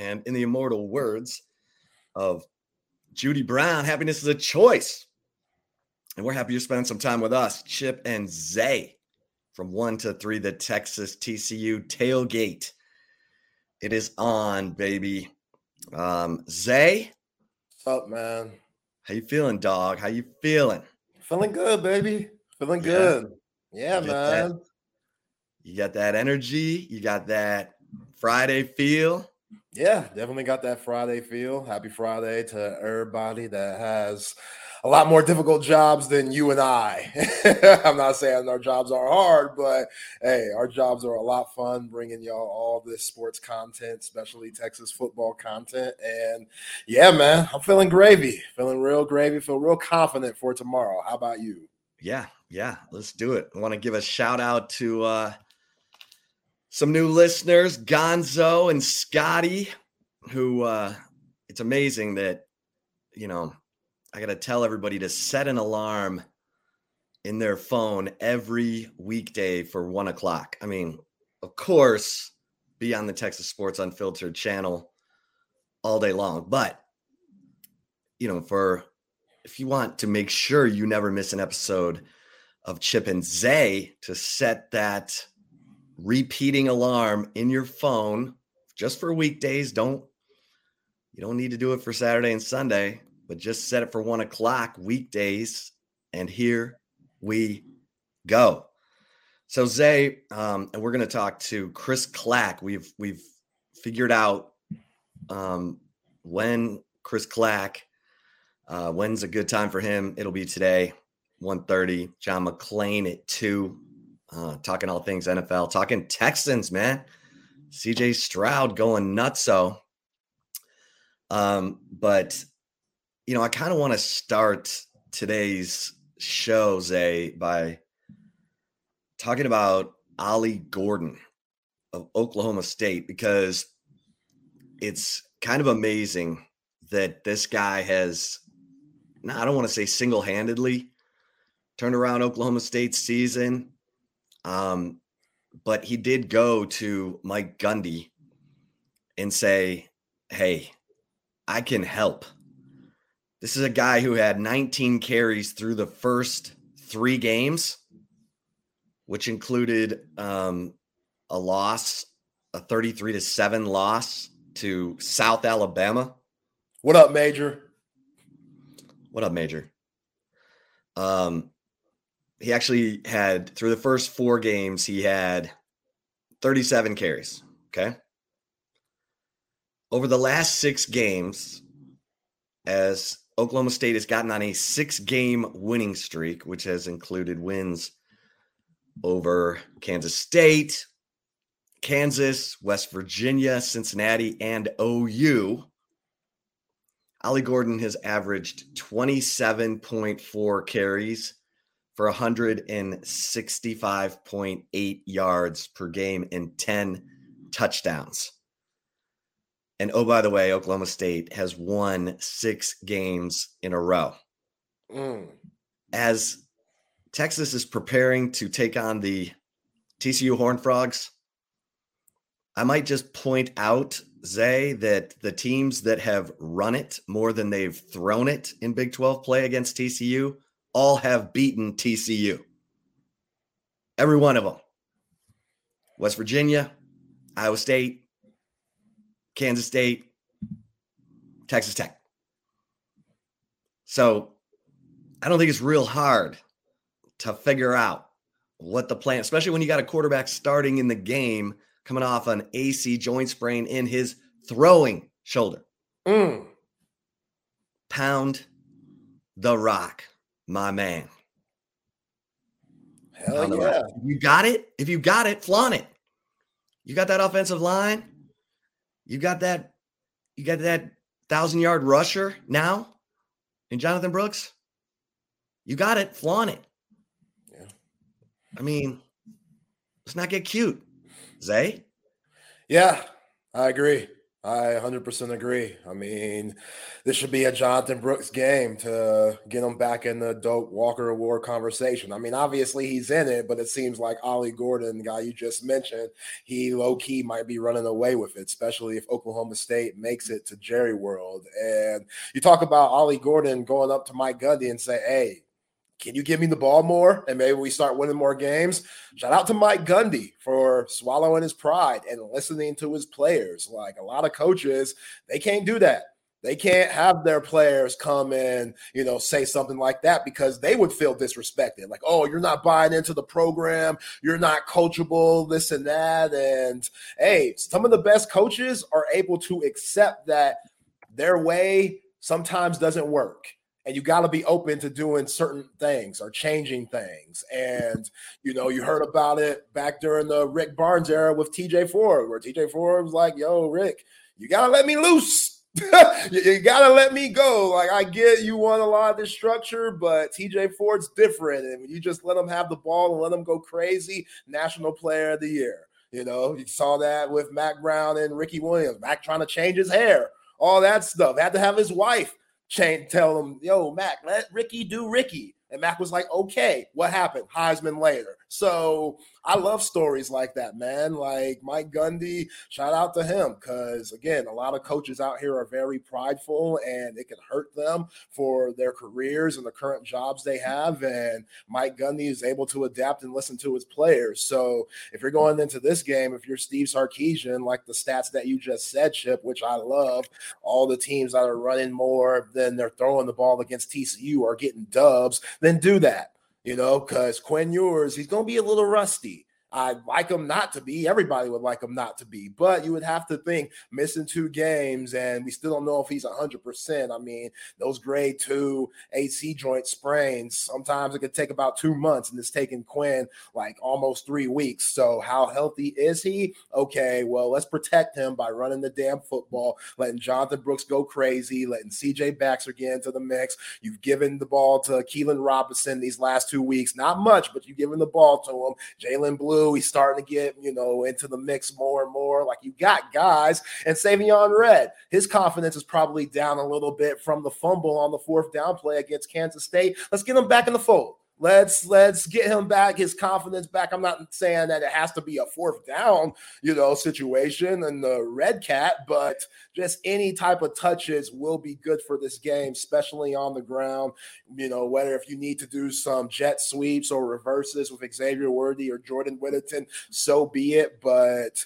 And in the immortal words of Judy Brown, happiness is a choice. And we're happy you're spending some time with us, Chip and Zay, from one to three, the Texas TCU tailgate. It is on, baby. Um, Zay, What's up, man? how you feeling, dog? How you feeling? Feeling good, baby. Feeling Yeah. good. Yeah, that. man. You got that energy. You got that Friday feel. Yeah, definitely got that Friday feel. Happy Friday to everybody that has a lot more difficult jobs than you and I. I'm not saying our jobs are hard, but hey, our jobs are a lot fun bringing y'all all this sports content, especially Texas football content. And yeah, man, I'm feeling gravy, feeling real gravy, feel real confident for tomorrow. How about you? Yeah, yeah, let's do it. I want to give a shout out to uh some new listeners, Gonzo and Scotty, who uh it's amazing that you know, I gotta tell everybody to set an alarm in their phone every weekday for one o'clock. I mean, of course, be on the Texas Sports Unfiltered channel all day long, but you know, for if you want to make sure you never miss an episode of Chip and Zay to set that repeating alarm in your phone just for weekdays. Don't you don't need to do it for Saturday and Sunday, but just set it for one o'clock weekdays. And here we go. So Zay, um, and we're going to talk to Chris Clack. We've we've figured out um, when Chris Clack uh, when's a good time for him? It'll be today, 1.30. John McClain at 2. Uh, talking all things NFL, talking Texans, man. CJ Stroud going nuts. So, um, but you know, I kind of want to start today's show, Zay, by talking about Ollie Gordon of Oklahoma State because it's kind of amazing that this guy has no, I don't want to say single handedly turned around Oklahoma State's season. Um, but he did go to Mike Gundy and say, Hey, I can help. This is a guy who had 19 carries through the first three games, which included um, a loss, a 33 to 7 loss to South Alabama. What up, Major? What up, Major? Um, he actually had through the first four games, he had 37 carries. Okay. Over the last six games, as Oklahoma State has gotten on a six game winning streak, which has included wins over Kansas State, Kansas, West Virginia, Cincinnati, and OU. Ollie Gordon has averaged 27.4 carries for 165.8 yards per game and 10 touchdowns. And oh, by the way, Oklahoma State has won six games in a row. Mm. As Texas is preparing to take on the TCU Horned Frogs, I might just point out, Zay, that the teams that have run it more than they've thrown it in Big 12 play against TCU all have beaten TCU. Every one of them. West Virginia, Iowa State, Kansas State, Texas Tech. So I don't think it's real hard to figure out what the plan, especially when you got a quarterback starting in the game coming off an AC joint sprain in his throwing shoulder. Mm. Pound the rock, my man. Hell yeah. You got it. If you got it, flaunt it. You got that offensive line. You got that. You got that thousand yard rusher now in Jonathan Brooks. You got it. Flaunt it. Yeah. I mean, let's not get cute. Zay? Yeah, I agree. I 100% agree. I mean, this should be a Jonathan Brooks game to get him back in the Doak Walker Award conversation. I mean, obviously he's in it, but it seems like Ollie Gordon, the guy you just mentioned, he low key might be running away with it, especially if Oklahoma State makes it to Jerry World. And you talk about Ollie Gordon going up to Mike Gundy and say, hey, can you give me the ball more? And maybe we start winning more games. Shout out to Mike Gundy for swallowing his pride and listening to his players. Like a lot of coaches, they can't do that. They can't have their players come and, you know, say something like that because they would feel disrespected. Like, oh, you're not buying into the program. You're not coachable, this and that. And hey, some of the best coaches are able to accept that their way sometimes doesn't work and you got to be open to doing certain things or changing things. And you know, you heard about it back during the Rick Barnes era with TJ Ford, where TJ Ford was like, "Yo, Rick, you got to let me loose." you, gotta let me go. Like I get you want a lot of this structure, but TJ Ford's different, and you just let him have the ball and let him go crazy. National Player of the Year. You know, you saw that with Mack Brown and Ricky Williams. Mack trying to change his hair, all that stuff. Had to have his wife change, tell him, yo, Mack, let Ricky do Ricky. And Mack was like, okay, what happened? Heisman later. So I love stories like that, man. Like Mike Gundy, shout out to him because, again, a lot of coaches out here are very prideful and it can hurt them for their careers and the current jobs they have. And Mike Gundy is able to adapt and listen to his players. So if you're going into this game, if you're Steve Sarkisian, like the stats that you just said, Chip, which I love, all the teams that are running more than they're throwing the ball against TCU are getting dubs, then do that you know, because Quinn Ewers, he's going to be a little rusty. I'd like him not to be. Everybody would like him not to be, but you would have to think missing two games, and we still don't know if he's 100%. I mean, those grade two AC joint sprains, sometimes it could take about two months, and it's taken Quinn like almost three weeks. So, how healthy is he? Okay, well, let's protect him by running the damn football, letting Jonathan Brooks go crazy, letting CJ Baxter get into the mix. You've given the ball to Keilan Robinson these last two weeks, not much, but you've given the ball to him. Jaydon Blue He's starting to get, you know, into the mix more and more. Like you got guys and Savion Red, his confidence is probably down a little bit from the fumble on the fourth down play against Kansas State. Let's get him back in the fold. Let's let's get him back, his confidence back. I'm not saying that it has to be a fourth down, you know, situation and the red cat, but just any type of touches will be good for this game, especially on the ground. You know, whether if you need to do some jet sweeps or reverses with Xavier Worthy or Jordan Whittington, so be it. But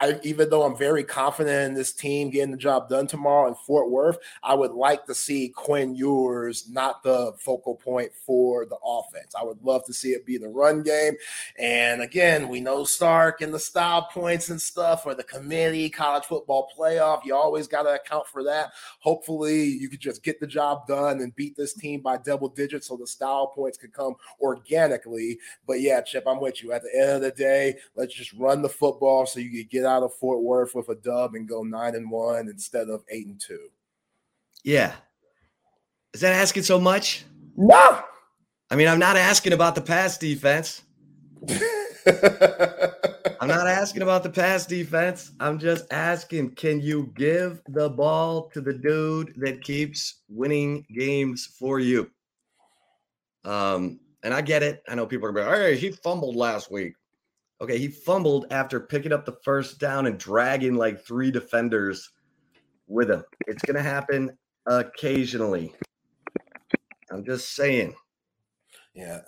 I, even though I'm very confident in this team getting the job done tomorrow in Fort Worth, I would like to see Quinn Ewers not the focal point for the offense. I would love to see it be the run game. And again, we know Sark and the style points and stuff or the committee, college football playoff. You always got to account for that. Hopefully, you could just get the job done and beat this team by double digits so the style points could come organically. But yeah, Chip, I'm with you. At the end of the day, let's just run the football so you can get out of Fort Worth with a dub and go nine and one instead of eight and two. Yeah. Is that asking so much? No. I mean, I'm not asking about the pass defense. I'm not asking about the pass defense. I'm just asking can you give the ball to the dude that keeps winning games for you? Um, and I get it. I know people are going to be, hey, he fumbled last week. Okay, he fumbled after picking up the first down and dragging like three defenders with him. It's going to happen occasionally. I'm just saying. Yeah.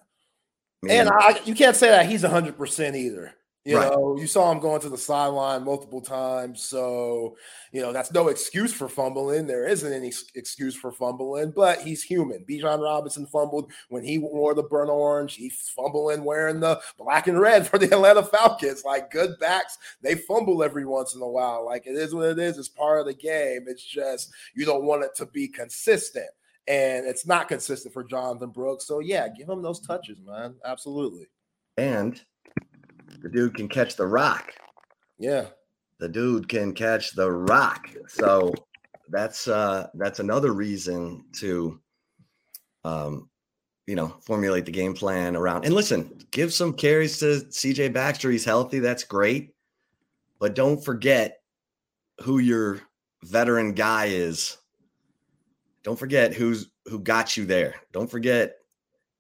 Man. And I, you can't say that he's 100% either. You right. know, you saw him going to the sideline multiple times. So, you know, that's no excuse for fumbling. There isn't any excuse for fumbling, but he's human. Bijan Robinson fumbled when he wore the burnt orange. He's fumbling wearing the black and red for the Atlanta Falcons. Like good backs, they fumble every once in a while. Like it is what it is. It's part of the game. It's just you don't want it to be consistent. And it's not consistent for Jonathan Brooks. So yeah, give him those touches, man. Absolutely. And the dude can catch the rock. Yeah. The dude can catch the rock. So that's uh that's another reason to um you know formulate the game plan around and listen give some carries to cj baxter he's healthy that's great but don't forget who your veteran guy is, don't forget who's who got you there. Don't forget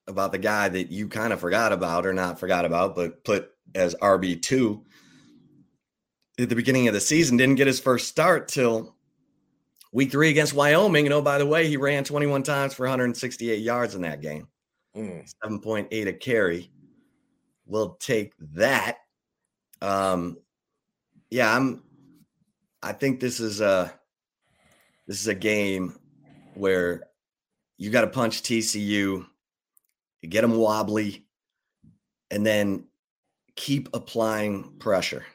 about the guy that you kind of forgot about or not forgot about, but put as RB2 at the beginning of the season, didn't get his first start till week three against Wyoming. And oh, by the way, he ran 21 times for 168 yards in that game, mm. 7.8 a carry. We'll take that. Um, yeah, I'm. I think this is a this is a game where you got to punch TCU, get them wobbly, and then keep applying pressure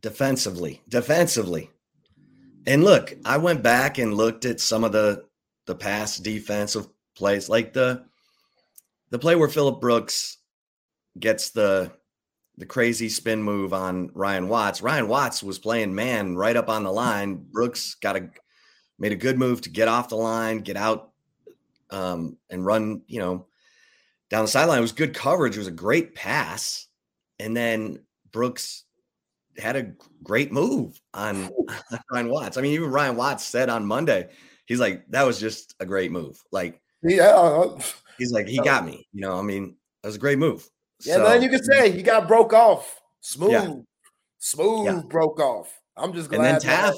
defensively. Defensively. And look, I went back and looked at some of the the past defensive plays, like the the play where Phillip Brooks gets the the crazy spin move on Ryan Watts. Ryan Watts was playing man right up on the line. Brooks got a made a good move to get off the line, get out, um, and run. You know, down the sideline. It was good coverage. It was a great pass, and then Brooks had a great move on Ryan Watts. I mean, even Ryan Watts said on Monday, he's like, "That was just a great move." Like, yeah, he's like, he uh, got me. You know, I mean, that was a great move. Yeah, so, then you can say he got broke off, smooth, yeah. smooth yeah. broke off. I'm just glad. And then Taaffe,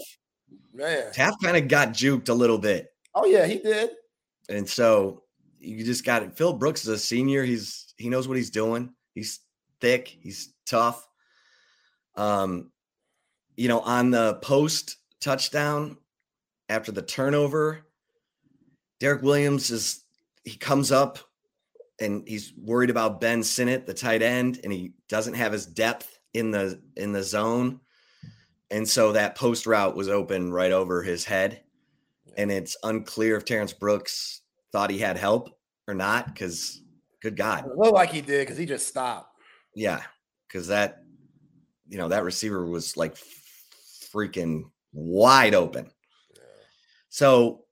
man, Taaffe kind of got juked a little bit. Oh yeah, he did. And so you just got it. Phil Brooks is a senior. He's he knows what he's doing. He's thick. He's tough. Um, you know, on the post touchdown after the turnover, Derek Williams is he comes up and he's worried about Ben Sinnott, the tight end, and he doesn't have his depth in the in the zone. And so that post route was open right over his head. And it's unclear if Terrence Brooks thought he had help or not, because good God. It looked like he did because he just stopped. Yeah. Cause that, you know, that receiver was like freaking wide open. Yeah. So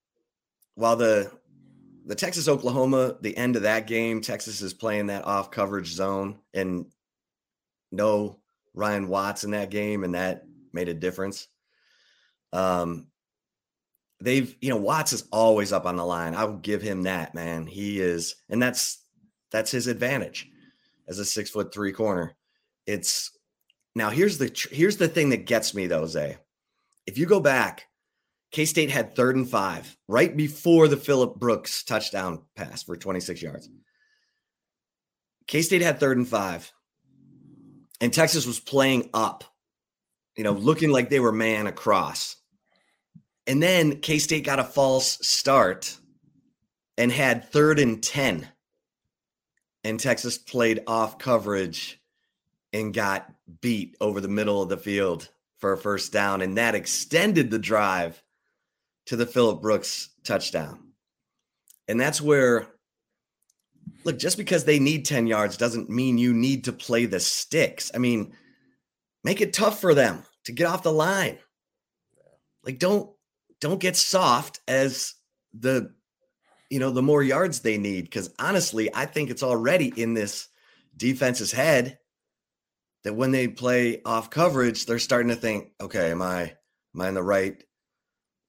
while the the Texas Oklahoma, the end of that game, Texas is playing that off coverage zone and no Ryan Watts in that game, and that made a difference. Um, they've, you know, Watts is always up on the line. I'll give him that, man. He is, and that's that's his advantage as a six foot three corner. It's now here's the here's the thing that gets me though, Zay. If you go back K State had third and five right before the Phillip Brooks touchdown pass for 26 yards. K State had third and five, and Texas was playing up, you know, looking like they were man across. And then K State got a false start and had third and 10. And Texas played off coverage and got beat over the middle of the field for a first down. And that extended the drive to the Phillip Brooks touchdown. And that's where, look, just because they need 10 yards doesn't mean you need to play the sticks. I mean, make it tough for them to get off the line. Like, don't don't get soft as the you know the more yards they need because honestly i think it's already in this defense's head that when they play off coverage they're starting to think okay am i am i in the right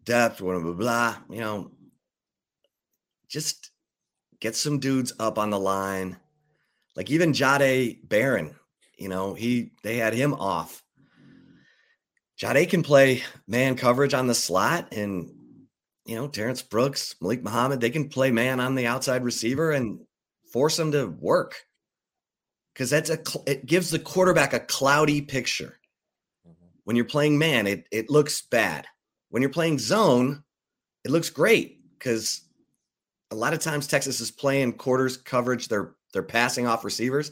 depth, blah, blah, blah. You know, just get some dudes up on the line. Like even Jahdae Barron, you know, he they had him off. Jahdae can play man coverage on the slot, and you know, Terrence Brooks, Malik Muhammad, they can play man on the outside receiver and force them to work. Because that's a it gives the quarterback a cloudy picture. Mm-hmm. When you're playing man, it it looks bad. When you're playing zone, it looks great because a lot of times Texas is playing quarters coverage. They're they're passing off receivers.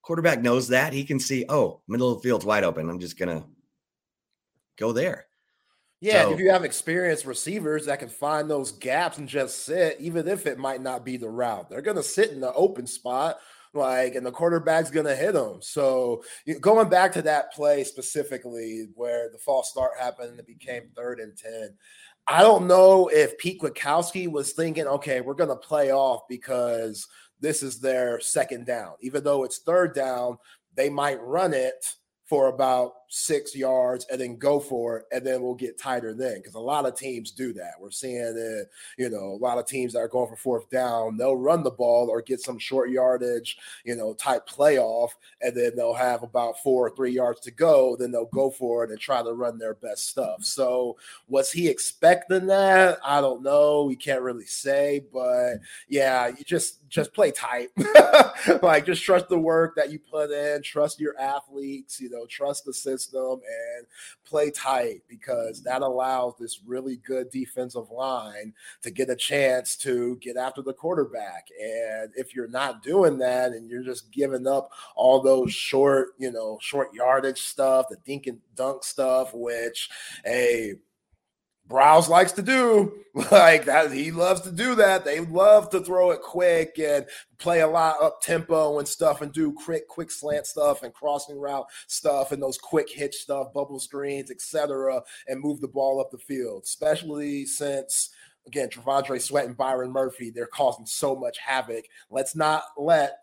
Quarterback knows that. He can see, oh, middle of the field's wide open. I'm just gonna go there. Yeah, so, if you have experienced receivers that can find those gaps and just sit, even if it might not be the route, they're gonna sit in the open spot like, and the quarterback's gonna hit them. So going back to that play specifically, where the false start happened and it became third and ten. I don't know if Pete Kwiatkowski was thinking, okay, we're gonna play off because this is their second down. Even though it's third down, they might run it for about six yards and then go for it, and then we'll get tighter then. Because a lot of teams do that. We're seeing it, you know, a lot of teams that are going for fourth down, they'll run the ball or get some short yardage, you know, type playoff, and then they'll have about four or three yards to go. Then they'll go for it and try to run their best stuff. So was he expecting that? I don't know. We can't really say, but yeah, you just just play tight. like just trust the work that you put in, trust your athletes, you know, trust the system and play tight because that allows this really good defensive line to get a chance to get after the quarterback. And if you're not doing that and you're just giving up all those short, you know, short yardage stuff, the dink and dunk stuff, which, hey, Browse likes to do like that. He loves to do that. They love to throw it quick and play a lot up tempo and stuff and do quick, quick slant stuff and crossing route stuff and those quick hitch stuff, bubble screens, etc., and move the ball up the field. Especially since again, T'Vondre Sweat and Byron Murphy, they're causing so much havoc. Let's not let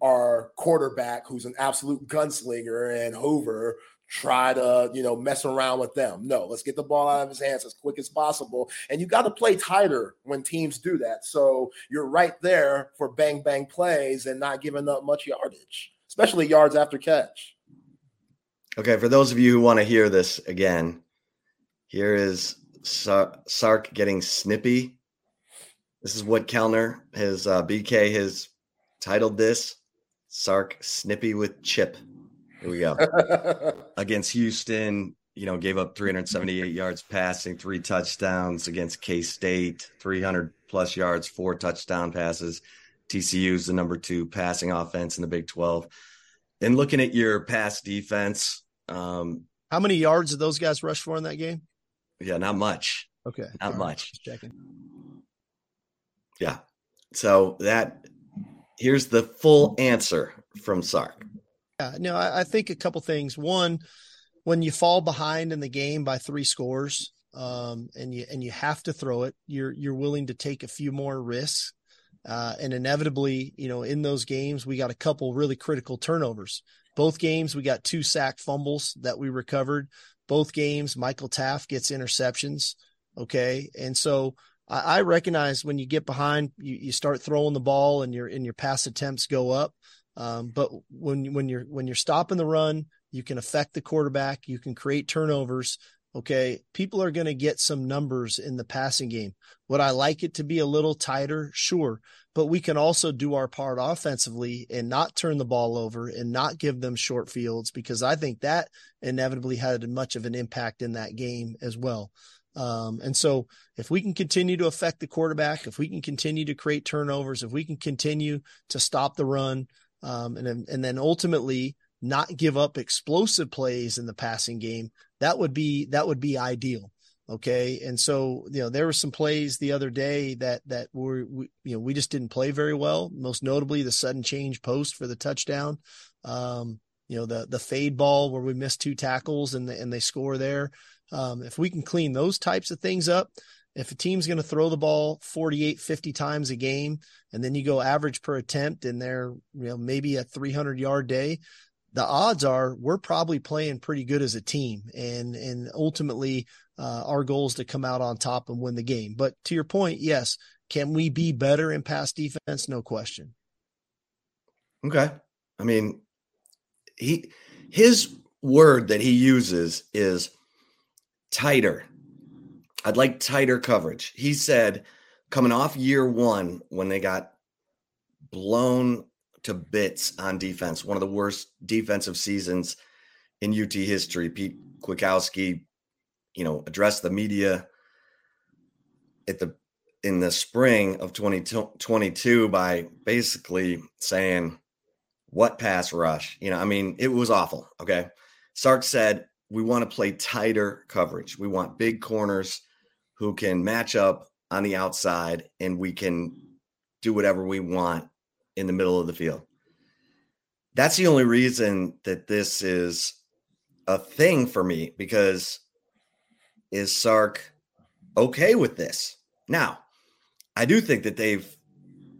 our quarterback, who's an absolute gunslinger, and Hoover try to, you know, mess around with them. No, let's get the ball out of his hands as quick as possible. And you got to play tighter when teams do that. So you're right there for bang bang plays and not giving up much yardage, especially yards after catch. Okay, for those of you who want to hear this again, here is Sark getting snippy. This is what Kellner, his uh, BK, has titled this Sark Snippy with Chip. Here we go. against Houston, you know, gave up 378 yards passing, three touchdowns against K State, 300 plus yards, four touchdown passes. TCU is the number two passing offense in the Big 12. And looking at your pass defense, um, how many yards did those guys rush for in that game? Yeah, not much. Okay, not All much. Right. checking. Yeah. So that here's the full answer from Sark. Yeah, no, I, I think a couple things. One, when you fall behind in the game by three scores, um, and you and you have to throw it, you're you're willing to take a few more risks. Uh, and inevitably, you know, in those games, we got a couple really critical turnovers. Both games, we got two sack fumbles that we recovered. Both games, Michael Taaffe gets interceptions. Okay. And so I, I recognize when you get behind, you, you start throwing the ball and your, and your pass attempts go up. Um, but when when you're when you're stopping the run, you can affect the quarterback. You can create turnovers. Okay, people are going to get some numbers in the passing game. Would I like it to be a little tighter? Sure, but we can also do our part offensively and not turn the ball over and not give them short fields because I think that inevitably had much of an impact in that game as well. Um, and so if we can continue to affect the quarterback, if we can continue to create turnovers, if we can continue to stop the run, um, and and then ultimately not give up explosive plays in the passing game. That would be that would be ideal. Okay, and so you know there were some plays the other day that that were we, you know we just didn't play very well. Most notably the sudden change post for the touchdown. Um, you know the the fade ball where we missed two tackles and the, and they score there. Um, if we can clean those types of things up, if a team's going to throw the ball 48, 50 times a game, and then you go average per attempt and they're, you know, maybe a 300 yard day, the odds are we're probably playing pretty good as a team. And, and ultimately, uh, our goal is to come out on top and win the game. But to your point, yes, can we be better in pass defense? No question. Okay. I mean, he, his word that he uses is tighter I'd like tighter coverage. He said, coming off year one when they got blown to bits on defense, one of the worst defensive seasons in UT history. Pete Kwiatkowski, you know, addressed the media at the in the spring of 2022 by basically saying, What pass rush? You know, I mean, it was awful. Okay. Sark said, We want to play tighter coverage. We want big corners who can match up on the outside and we can do whatever we want in the middle of the field. That's the only reason that this is a thing for me because is Sark okay with this? Now, I do think that they've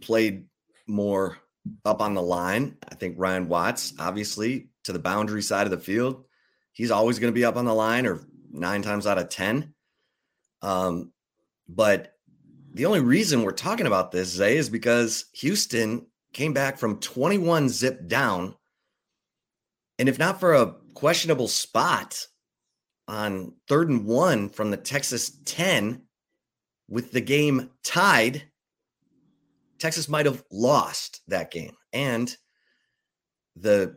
played more up on the line. I think Ryan Watts, obviously, to the boundary side of the field, he's always going to be up on the line or nine times out of 10. Um, but the only reason we're talking about this, Zay, is because Houston came back from 21 zip down. And if not for a questionable spot on third and one from the Texas 10 with the game tied, Texas might have lost that game. And the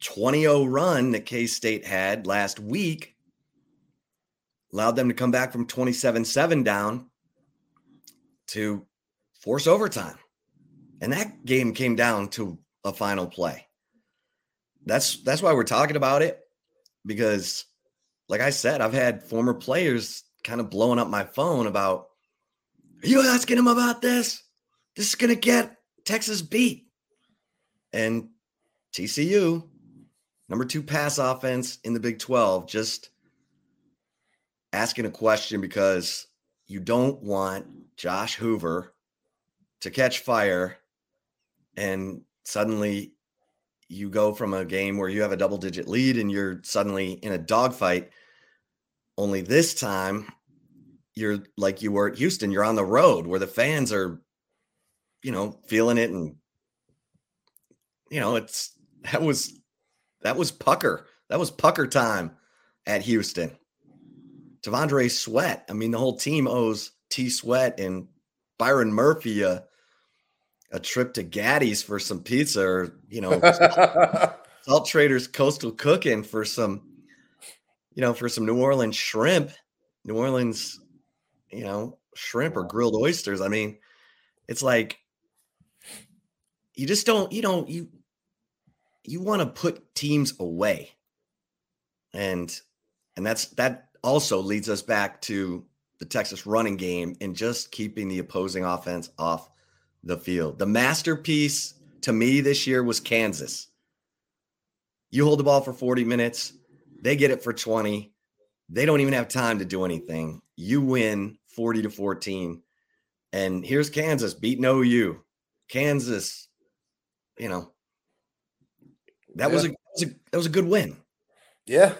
20 0 run that K State had last week allowed them to come back from 27 7 down to force overtime. And that game came down to a final play. That's that's why we're talking about it because like I said, I've had former players kind of blowing up my phone about are you asking him about this? This is going to get Texas beat. And TCU, number 2 pass offense in the Big 12, just asking a question because you don't want Josh Hoover to catch fire and suddenly you go from a game where you have a double digit lead and you're suddenly in a dogfight. Only this time, you're like you were at Houston, you're on the road where the fans are, you know, feeling it. And, you know, it's that was that was pucker. That was pucker time at Houston. T'Vondre Sweat. I mean, the whole team owes T Sweat and Byron Murphy a, a trip to Gatti's for some pizza or, you know, Salt Traders Coastal Cooking for some, you know, for some New Orleans shrimp, New Orleans, you know, shrimp or grilled oysters. I mean, it's like you just don't, you don't, you, you want to put teams away. And, and that's, that also leads us back to the Texas running game and just keeping the opposing offense off the field. The masterpiece to me this year was Kansas. You hold the ball for 40 minutes, they get it for 20. They don't even have time to do anything. You win 40 to 14. And here's Kansas beating OU. Kansas, you know, that yeah. was a that was a that was a good win. Yeah,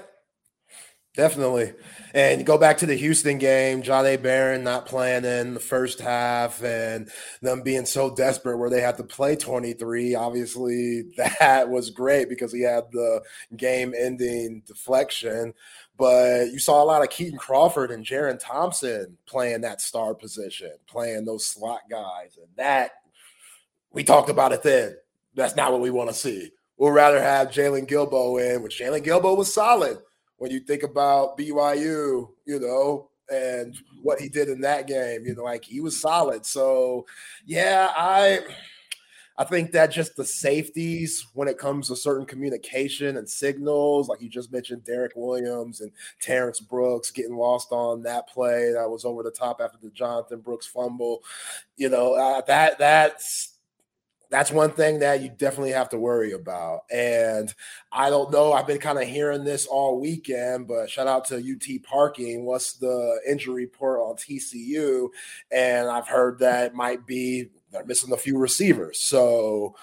Definitely. And you go back to the Houston game, Jahdae Barron not playing in the first half and them being so desperate where they had to play 23. Obviously, that was great because he had the game ending deflection. But you saw a lot of Kitan Crawford and Jerrin Thompson playing that star position, playing those slot guys. And that, we talked about it then. That's not what we want to see. We'll rather have Jalen Guilbeau in, which Jalen Guilbeau was solid when you think about BYU, you know, and what he did in that game, you know, like he was solid. So, yeah, I I think that just the safeties when it comes to certain communication and signals, like you just mentioned, Derek Williams and Terrence Brooks getting lost on that play that was over the top after the Jonathan Brooks fumble. You know, uh, that that's that's one thing that you definitely have to worry about. And I don't know, I've been kind of hearing this all weekend, but shout out to UT Parking. What's the injury report on TCU? And I've heard that might be they're missing a few receivers. So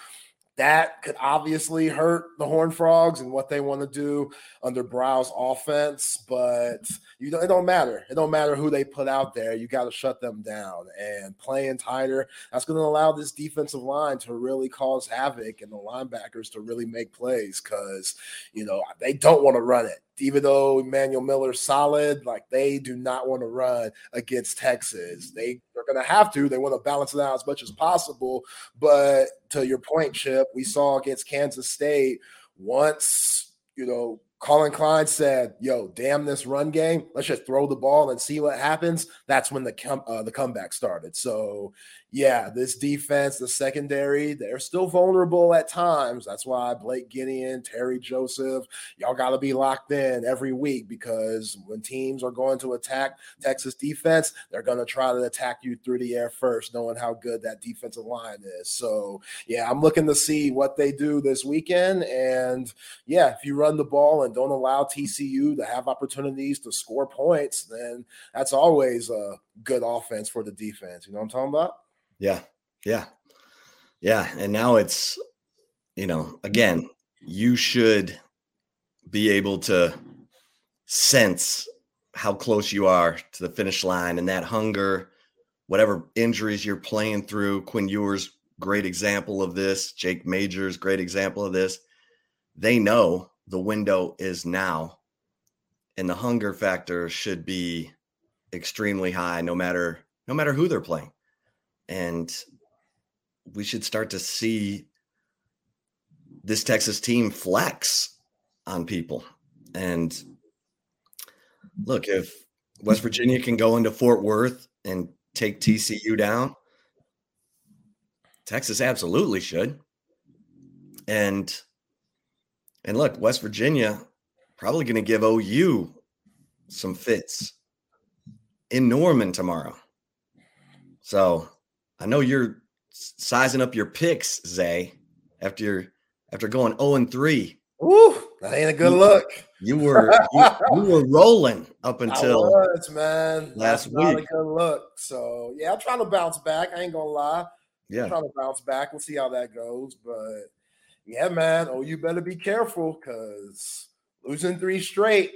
that could obviously hurt the Horn Frogs and what they want to do under Brow's offense, but you know, it don't matter. It don't matter who they put out there. You got to shut them down and playing tighter. That's going to allow this defensive line to really cause havoc and the linebackers to really make plays because you know they don't want to run it even though Emmanuel Miller's solid, like they do not want to run against Texas. They are going to have to. They want to balance it out as much as possible. But to your point, Chip, we saw against Kansas State once, you know, Collin Klein said, "Yo, damn this run game. Let's just throw the ball and see what happens." That's when the com- uh, the comeback started. So, yeah, this defense, the secondary, they're still vulnerable at times. That's why Blake Gideon, Terry Joseph, y'all got to be locked in every week because when teams are going to attack Texas defense, they're going to try to attack you through the air first, knowing how good that defensive line is. So, yeah, I'm looking to see what they do this weekend. And yeah, if you run the ball and don't allow TCU to have opportunities to score points, then that's always a good offense for the defense. You know what I'm talking about? Yeah. Yeah. Yeah. And now it's, you know, again, you should be able to sense how close you are to the finish line and that hunger, whatever injuries you're playing through. Quinn Ewers, great example of this. Jake Majors, great example of this. They know the window is now, and the hunger factor should be extremely high, no matter no matter who they're playing. And we should start to see this Texas team flex on people. And look, if West Virginia can go into Fort Worth and take TCU down, Texas absolutely should. And and look, West Virginia probably going to give OU some fits in Norman tomorrow. So I know you're sizing up your picks, Zay, after you're after going 0 and 3. Woo, that ain't a good look. You were you, you were rolling up until was, man. last That's week. Not a good look. So yeah, I'm trying to bounce back. I ain't gonna lie. Yeah. I'm trying to bounce back. We'll see how that goes. But yeah, man. Oh, you better be careful because losing three straight,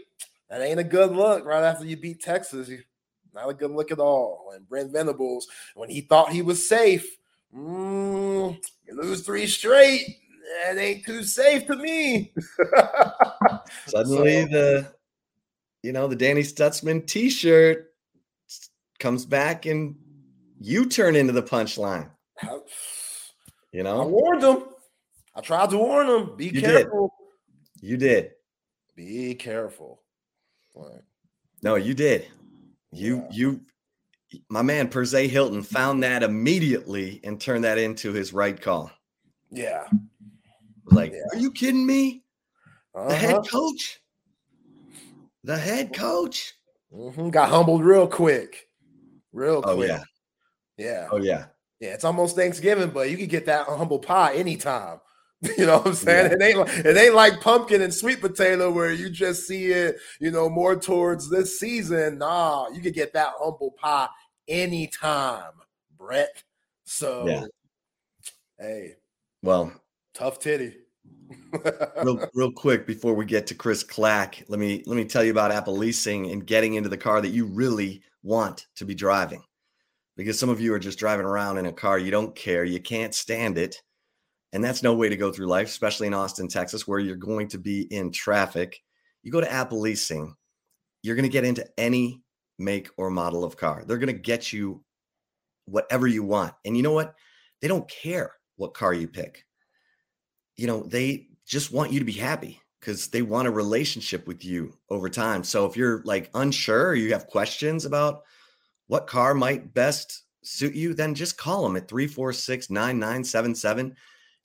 that ain't a good look right after you beat Texas. Not a good look at all. And Brent Venables, when he thought he was safe, mm, you lose three straight. That ain't too safe to me. Suddenly So- the you know, the Danny Stutsman t-shirt comes back and you turn into the punchline, you know, I warned him. I tried to warn him. Be You did. careful. You did. Be careful. Right. No, you did. You Yeah. you my man Perse Hilton found that immediately and turned that into his right call. Yeah. Like, Yeah. are you kidding me? The head Uh-huh. coach? The head coach? Mhm. Got humbled real quick. Real Oh quick. yeah. Yeah. Oh yeah. Yeah. It's almost Thanksgiving, but you can get that humble pie anytime. You know what I'm saying? It ain't like it ain't like pumpkin and sweet potato where you just see it, you know, more towards this season. Nah, you could get that humble pie anytime, Brett. So Yeah. hey, Well, tough titty. real real quick before we get to Chris Clack, let me let me tell you about Apple Leasing and getting into the car that you really want to be driving. Because some of you are just driving around in a car you don't care, you can't stand it. And that's no way to go through life, especially in Austin, Texas, where you're going to be in traffic. You go to Apple Leasing, you're going to get into any make or model of car. They're going to get you whatever you want. And you know what? They don't care what car you pick. You know, they just want you to be happy because they want a relationship with you over time. So if you're like unsure you have questions about what car might best suit you, then just call them at 346 9977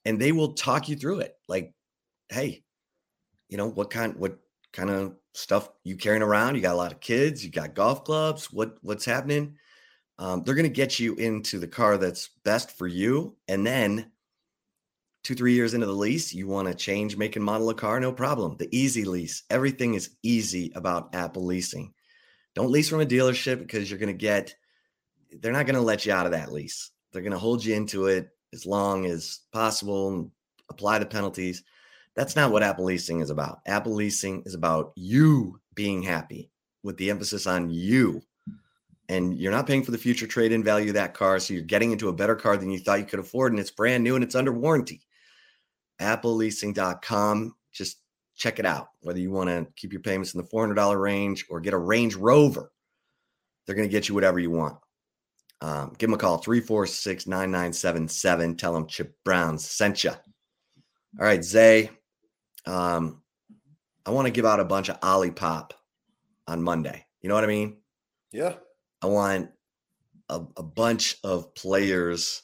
and they will talk you through it. Like, hey, you know, what kind, what kind of stuff you carrying around? You got a lot of kids, you got golf clubs, what what's happening? Um, they're gonna get you into the car that's best for you. And then two, three years into the lease, you want to change make and model a car, no problem. The easy lease, everything is easy about Apple leasing. Don't lease from a dealership because you're going to get, they're not going to let you out of that lease. They're going to hold you into it as long as possible and apply the penalties. That's not what Apple leasing is about. Apple leasing is about you being happy with the emphasis on you. And you're not paying for the future trade in value of that car. So you're getting into a better car than you thought you could afford. And it's brand new and it's under warranty appleleasing.com. Just check it out. Whether you want to keep your payments in the $400 range or get a Range Rover, they're going to get you whatever you want. Um, give him a call 346 9977. Tell him Chip Brown sent you. All right, Zay. Um, I want to give out a bunch of Olipop on Monday. You know what I mean? Yeah. I want a, a bunch of players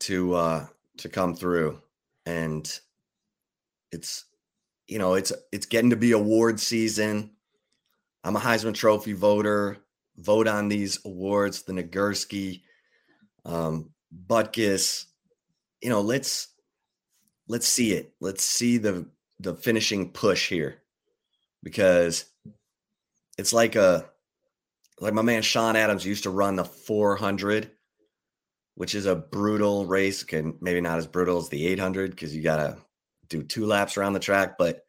to uh to come through and it's you know it's it's getting to be award season i'm a heisman trophy voter vote on these awards the nagurski um butkus you know let's let's see it let's see the the finishing push here because it's like a like my man Sean Adams used to run the 400, which is a brutal race. Okay, maybe not as brutal as the 800 because you got to do two laps around the track. But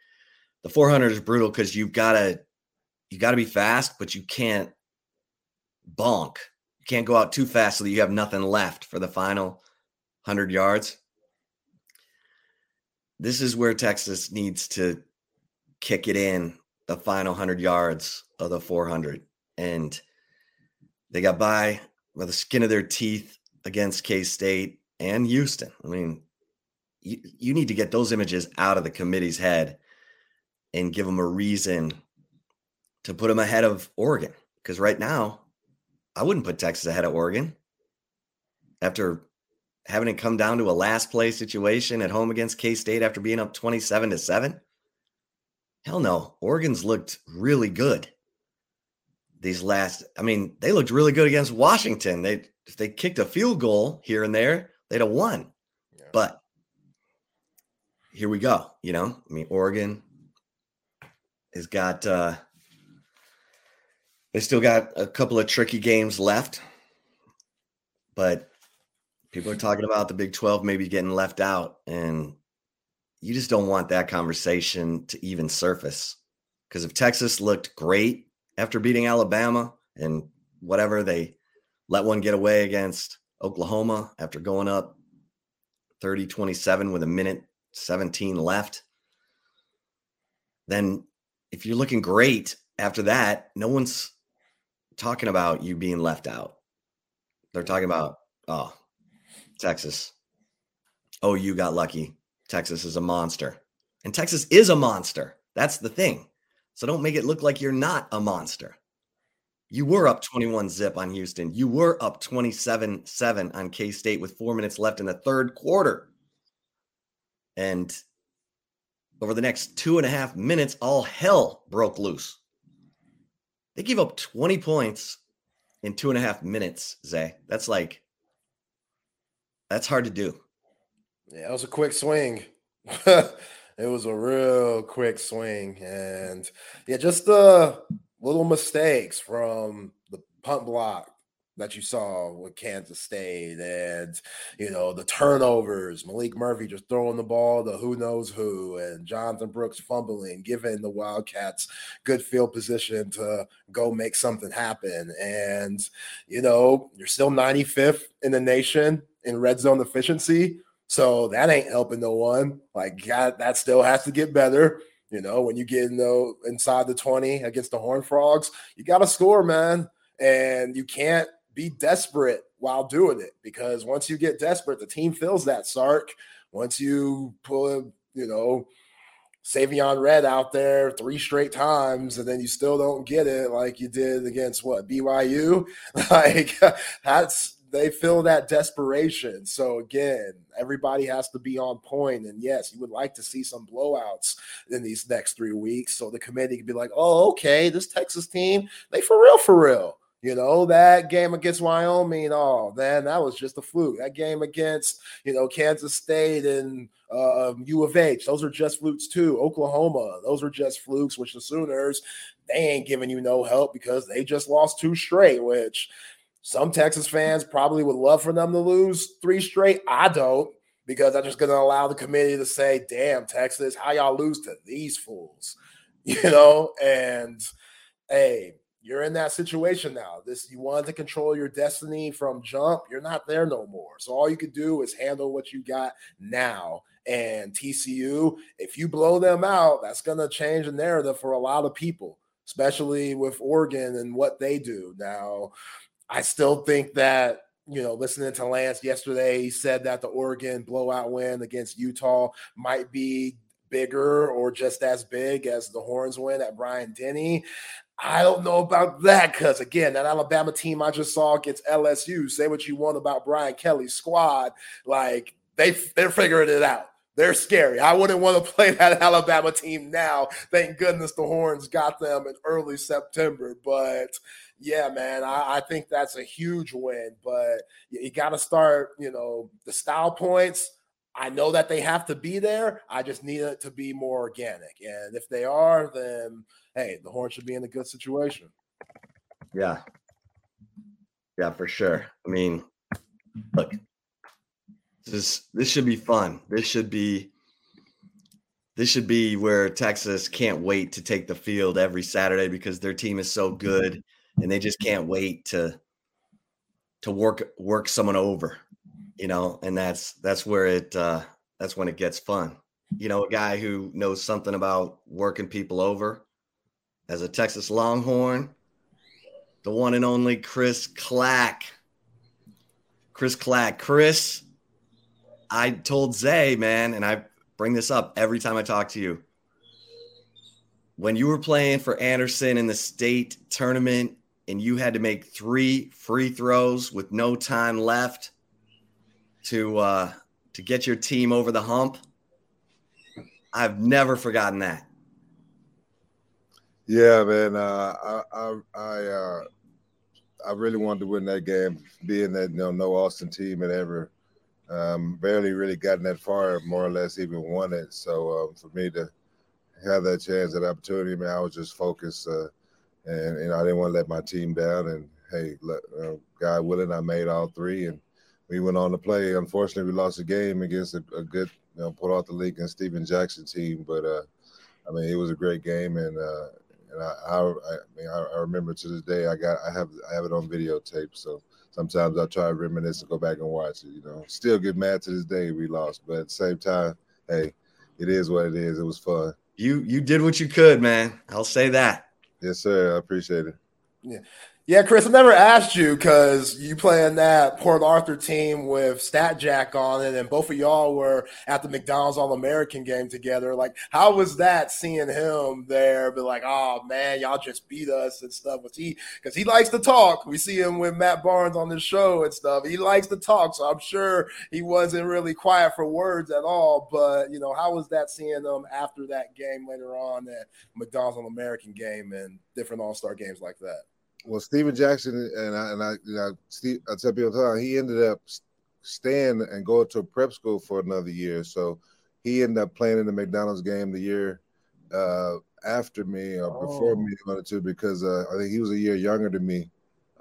the 400 is brutal because you've got to you got to be fast, but you can't bonk. You can't go out too fast so that you have nothing left for the final 100 yards. This is where Texas needs to kick it in the final 100 yards of the 400. And they got by with the skin of their teeth against K State and Houston. I mean, you, you need to get those images out of the committee's head and give them a reason to put them ahead of Oregon. Because right now, I wouldn't put Texas ahead of Oregon after having it come down to a last play situation at home against K State after being up 27 to 7. Hell no. Oregon's looked really good these last. I mean, they looked really good against Washington. They if they kicked a field goal here and there, they'd have won. Yeah. But here we go. You know, I mean, Oregon has got uh they still got a couple of tricky games left, but people are hmm. talking about the Big 12 maybe getting left out. And you just don't want that conversation to even surface. Because if Texas looked great after beating Alabama and whatever, they let one get away against Oklahoma after going up 30 27 with a minute 17 left. Then, if you're looking great after that, no one's talking about you being left out. They're talking mm-hmm. about, oh, Texas. Oh, you got lucky. Texas is a monster. And Texas is a monster. That's the thing. So don't make it look like you're not a monster. You were up 21 zip on Houston. You were up 27 7 on K State with four minutes left in the third quarter. And over the next two and a half minutes, all hell broke loose. They gave up 20 points in two and a half minutes, Zay. That's like, that's hard to do. Yeah, it was a quick swing. it was a real quick swing. And yeah, just the little mistakes from the punt block that you saw with Kansas State and you know the turnovers, Maalik Murphy just throwing the ball to who knows who, and Jonathan Brooks fumbling, giving the Wildcats good field position to go make something happen. And you know, you're still 95th in the nation in red zone efficiency. So that ain't helping no one. Like God, that still has to get better. You know, when you get in the, inside the 20 against the Horn Frogs, you got to score, man. And you can't be desperate while doing it because once you get desperate, the team feels that Sark. Once you pull, you know, Savion Red out there three straight times, and then you still don't get it like you did against what BYU. Like that's they feel that desperation. So again, everybody has to be on point. And yes, you would like to see some blowouts in these next three weeks. So the committee could be like, oh, okay, this Texas team, they for real, for real. You know, that game against Wyoming, oh, man, that was just a fluke. That game against, you know, Kansas State and uh, U of H, those are just flukes too. Oklahoma, those are just flukes, which the Sooners, they ain't giving you no help because they just lost two straight, which some Texas fans probably would love for them to lose three straight. I don't because I'm just going to allow the committee to say, damn, Texas, how y'all lose to these fools? You know, and hey, you're in that situation now. This you wanted to control your destiny from jump. You're not there no more. So all you could do is handle what you got now. And TCU, if you blow them out, that's gonna change the narrative for a lot of people, especially with Oregon and what they do. Now, I still think that you know, listening to Lance yesterday, he said that the Oregon blowout win against Utah might be bigger or just as big as the Horns win at Bryant-Denny. I don't know about that because again, that Alabama team I just saw against LSU. Say what you want about Brian Kelly's squad, like they they're figuring it out. They're scary. I wouldn't want to play that Alabama team now. Thank goodness the Horns got them in early September. But yeah, man, I, I think that's a huge win. But you, you got to start, you know, the style points. I know that they have to be there. I just need it to be more organic. And if they are, then hey, the Horns should be in a good situation. Yeah. Yeah, for sure. I mean, look, this this should be fun. This should be this should be where Texas can't wait to take the field every Saturday because their team is so good and they just can't wait to to work work someone over, you know, and that's that's where it uh that's when it gets fun. You know, a guy who knows something about working people over as a Texas Longhorn, the one and only Chris Clack. Chris Clack. Chris, I told Zay, man, and I bring this up every time I talk to you. When you were playing for Anderson in the state tournament and you had to make three free throws with no time left to uh, to get your team over the hump, I've never forgotten that. Yeah, man. Uh, I I I, uh, I really wanted to win that game, being that you know no Austin team had ever um, barely really gotten that far, more or less even won it. So um, for me to have that chance, that opportunity, man, I was just focused, uh, and you know I didn't want to let my team down. And hey, let, uh, God willing, I made all three, and we went on to play. Unfortunately, we lost the game against a, a good, you know, Port Arthur League and Stephen Jackson team. But uh, I mean, it was a great game, and uh, and I, I, I, mean, I, I remember to this day. I got, I have, I have it on videotape. So sometimes I try to reminisce and go back and watch it. You know, still get mad to this day we lost, but at the same time, hey, it is what it is. It was fun. You, you did what you could, man. I'll say that. Yes, sir. I appreciate it. Yeah. Yeah, Chris, I never asked you because you playing that Port Arthur team with Stack Jack on it, and both of y'all were at the McDonald's All American game together. Like, how was that seeing him there? Be like, oh man, y'all just beat us and stuff. Was he because he likes to talk? We see him with Matt Barnes on the show and stuff. He likes to talk, so I'm sure he wasn't really quiet for words at all. But you know, how was that seeing him after that game later on at McDonald's All American game and different All Star games like that? Well, Stephen Jackson and I and I, you know, Steve, I tell people time he ended up staying and going to a prep school for another year. So he ended up playing in the McDonald's game the year uh, after me or oh. before me, wanted to because uh, I think he was a year younger than me.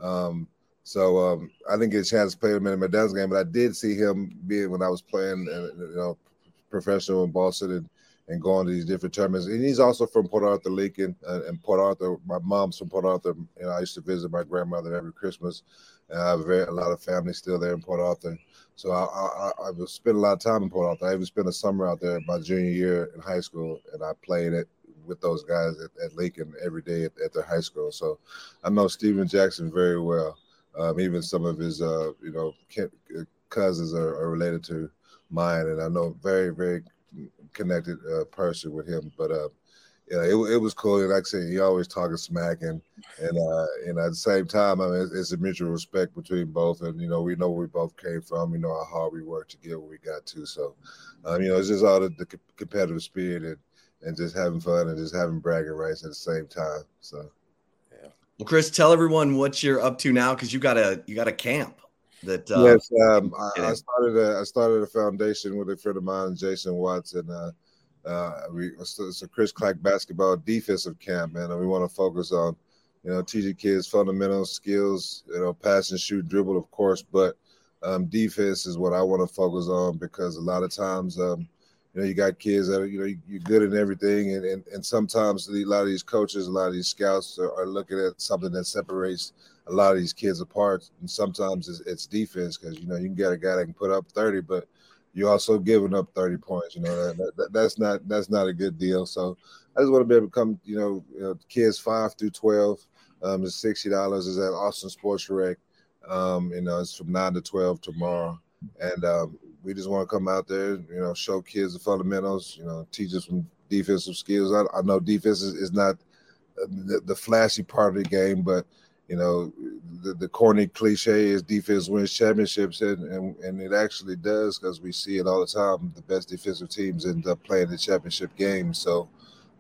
Um, so um, I didn't get a chance to play him in the McDonald's game, but I did see him being when I was playing, uh, you know, professional in Boston and and going to these different tournaments. And he's also from Port Arthur, Lincoln, uh, and Port Arthur. My mom's from Port Arthur, and I used to visit my grandmother every Christmas. And I have a, very, a lot of family still there in Port Arthur. So I, I, I spent a lot of time in Port Arthur. I even spent a summer out there my junior year in high school, and I played it with those guys at, at Lincoln every day at, at, their high school. So I know Stephen Jackson very well. Um, even some of his, uh, you know, cousins are, are related to mine, and I know very, very connected uh, person with him. But uh, yeah, it, it was cool. And like I said, he always talking smack, and and uh, and at the same time, I mean, it's, it's, a mutual respect between both. And you know, we know where we both came from. We know how hard we worked to get where we got to. So, um, you know, it's just all the, the competitive spirit and and just having fun and just having bragging rights at the same time. So. Yeah. Well, Chris, tell everyone what you're up to now because you got a you got a camp that uh, yes um, I, I, started a, I started a foundation with a friend of mine Jason Watts and uh, uh, we it's a Chris Clack basketball defensive camp man and we want to focus on you know teaching kids fundamental skills you know pass and shoot dribble of course but um, defense is what I want to focus on because a lot of times um, you know you got kids that are you know you're good in everything and, and, and sometimes a lot of these coaches a lot of these scouts are, are looking at something that separates a lot of these kids apart. And sometimes it's, it's defense because you know you can get a guy that can put up thirty, but you're also giving up thirty points. You know that, that, that's not that's not a good deal. So I just want to be able to come. You know, you know kids five through twelve. Um, it's sixty dollars. Is at Austin Sports Rec. Um, you know, it's from nine to twelve tomorrow, and um, we just want to come out there. You know, show kids the fundamentals. You know, teach us some defensive skills. I, I know defense is, is not the, the flashy part of the game, but you know, the, the corny cliche is defense wins championships, and and, and it actually does because we see it all the time. The best defensive teams end up playing the championship game. So,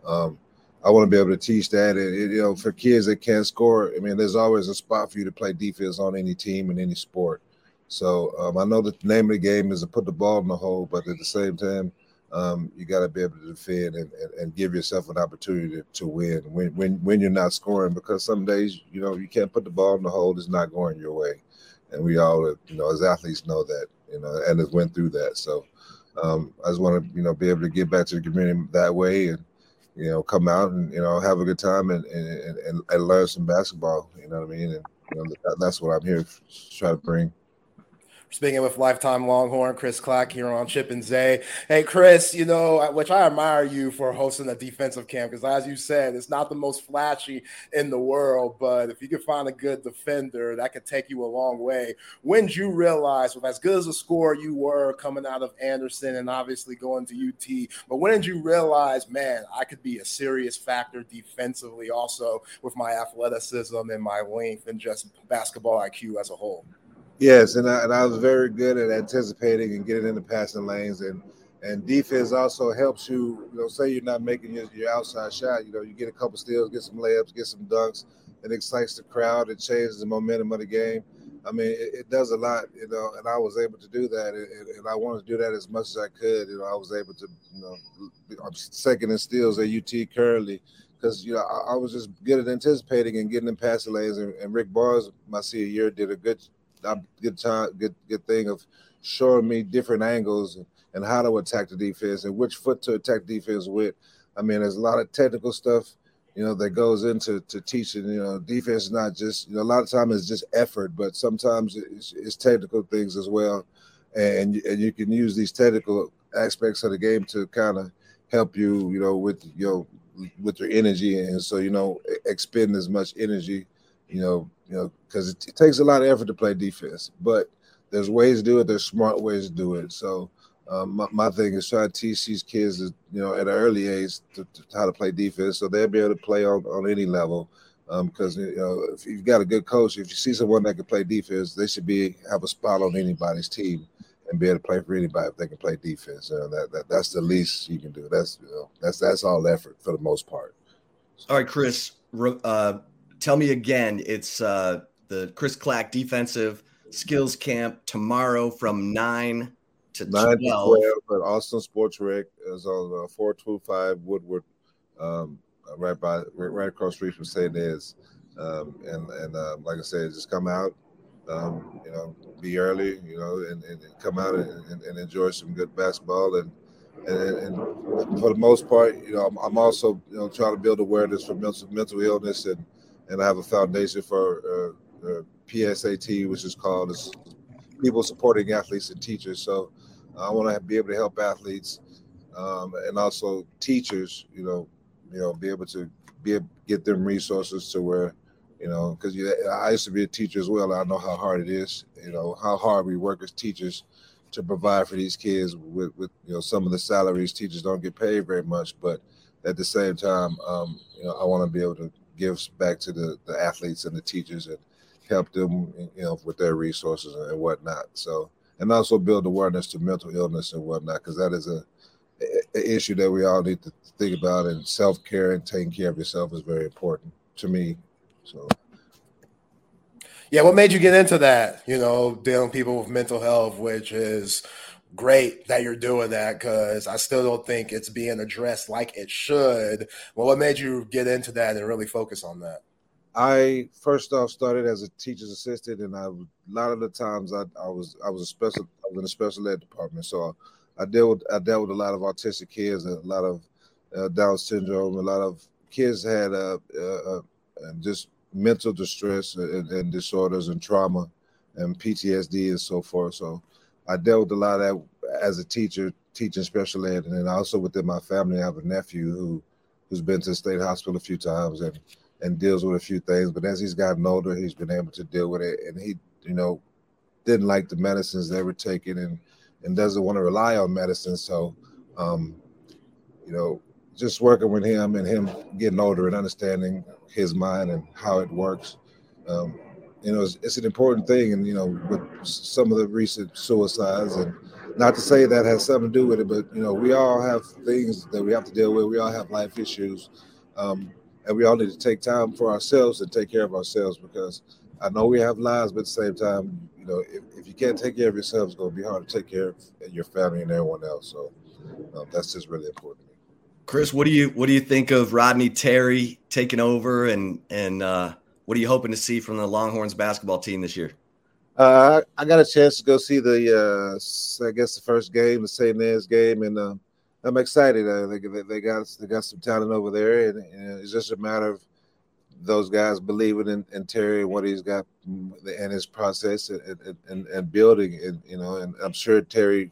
um, I want to be able to teach that, and it, you know, for kids that can't score, I mean, there's always a spot for you to play defense on any team in any sport. So um, I know that the name of the game is to put the ball in the hole, but at the same time, um, you got to be able to defend and, and, and, give yourself an opportunity to, to win when, when when you're not scoring because some days you know you can't put the ball in the hole it's not going your way and we all you know as athletes know that you know and has went through that so um, I just want to you know be able to give back to the community that way and you know come out and you know have a good time and and, and, and learn some basketball. You know what I mean? And you know, that's what I'm here to try to bring. Speaking with lifetime Longhorn Chris Clack here on Chip and Zay. Hey, Chris, you know, which I admire you for hosting a defensive camp because, as you said, it's not the most flashy in the world, but if you can find a good defender, that could take you a long way. When did you realize, with as good as a scorer you were coming out of Anderson and obviously going to UT, but when did you realize, man, I could be a serious factor defensively also with my athleticism and my length and just basketball IQ as a whole? Yes, and I, and I was very good at anticipating and getting in the passing lanes, and and defense also helps you. You know, say you're not making your, your outside shot, you know, you get a couple steals, get some layups, get some dunks, it excites the crowd, it changes the momentum of the game. I mean, it, it does a lot, you know, and I was able to do that, and, and, I wanted to do that as much as I could. You know, I was able to, you know, I'm second in steals at UT currently because you know I, I, was just good at anticipating and getting in passing lanes. And, and Rick Barnes, my senior year, did a good good time, good good thing of showing me different angles and, and how to attack the defense and which foot to attack defense with. I mean, there's a lot of technical stuff, you know, that goes into to teaching. You know, defense is not just you know a lot of time it's just effort, but sometimes it's, it's technical things as well, and and you can use these technical aspects of the game to kind of help you, you know, with your with your energy, and so you know, expend as much energy you know, you know, because it, it, takes a lot of effort to play defense, but there's ways to do it. There's smart ways to do it. So um, my, my thing is trying to teach these kids, you know, at an early age to, to, how to play defense, so they'll be able to play on, on any level. Because um, you know, if you've got a good coach, if you see someone that can play defense, they should be have a spot on anybody's team and be able to play for anybody if they can play defense. That, that that's the least you can do. That's you know, that's that's all effort for the most part. All right, Chris. Uh, tell me again. It's uh, the Chris Clack defensive skills camp tomorrow from nine to 9 12. To 12 at Austin Sports Rec is on uh, 425 Woodward, um, right by right, right, across street from St. Ed's. Um, and and uh, like I said, just come out, um, you know, be early, you know, and, and come out and, and, and, enjoy some good basketball. And, and, and for the most part, you know, I'm, I'm, also you know trying to build awareness for mental mental illness and and I have a foundation for uh, uh, PSAT, which is called People Supporting Athletes and Teachers. So I want to be able to help athletes um, and also teachers. You know, you know, be able to be get them resources to where you know, because I used to be a teacher as well. I know how hard it is. You know how hard we work as teachers to provide for these kids with, with you know some of the salaries teachers don't get paid very much, but at the same time, um, you know, I want to be able to gives back to the, the athletes and the teachers and help them, you know, with their resources and whatnot. So, and also build awareness to mental illness and whatnot, because that is a, a, issue that we all need to think about. And self care and taking care of yourself is very important to me. So, yeah, what made you get into that? You know, dealing people with mental health, which is great that you're doing that because I still don't think it's being addressed like it should. Well, what made you get into that and really focus on that? I first off started as a teacher's assistant, and I a lot of the times I, I was I was a special I was in a special ed department, so I, I dealt with I dealt with a lot of autistic kids, and a lot of uh, Down syndrome, a lot of kids had uh, uh, uh just mental distress and, and disorders and trauma and PTSD and so forth. So I dealt with a lot of that as a teacher, teaching special ed, and then also within my family, I have a nephew who who's been to the state hospital a few times and and deals with a few things. But as he's gotten older, he's been able to deal with it, and he, you know, didn't like the medicines they were taking, and and doesn't want to rely on medicine. So, um, you know, just working with him and him getting older and understanding his mind and how it works. Um, you know, it's, it's, an important thing. And, you know, with some of the recent suicides, and not to say that has something to do with it, but, you know, we all have things that we have to deal with. We all have life issues. Um, and we all need to take time for ourselves and take care of ourselves because I know we have lives, but at the same time, you know, if, if you can't take care of yourself, it's going to be hard to take care of your family and everyone else. So um, that's just really important. Chris, what do you what do you think of Rodney Terry taking over and and uh, what are you hoping to see from the Longhorns basketball team this year? Uh, I, got a chance to go see the, uh, I guess the first game, the St. Anne's game, and uh, I'm excited. Uh, they, they got they got some talent over there, and, and, it's just a matter of those guys believing in, in Terry and what he's got and his process and, and, and building, and you know, and I'm sure Terry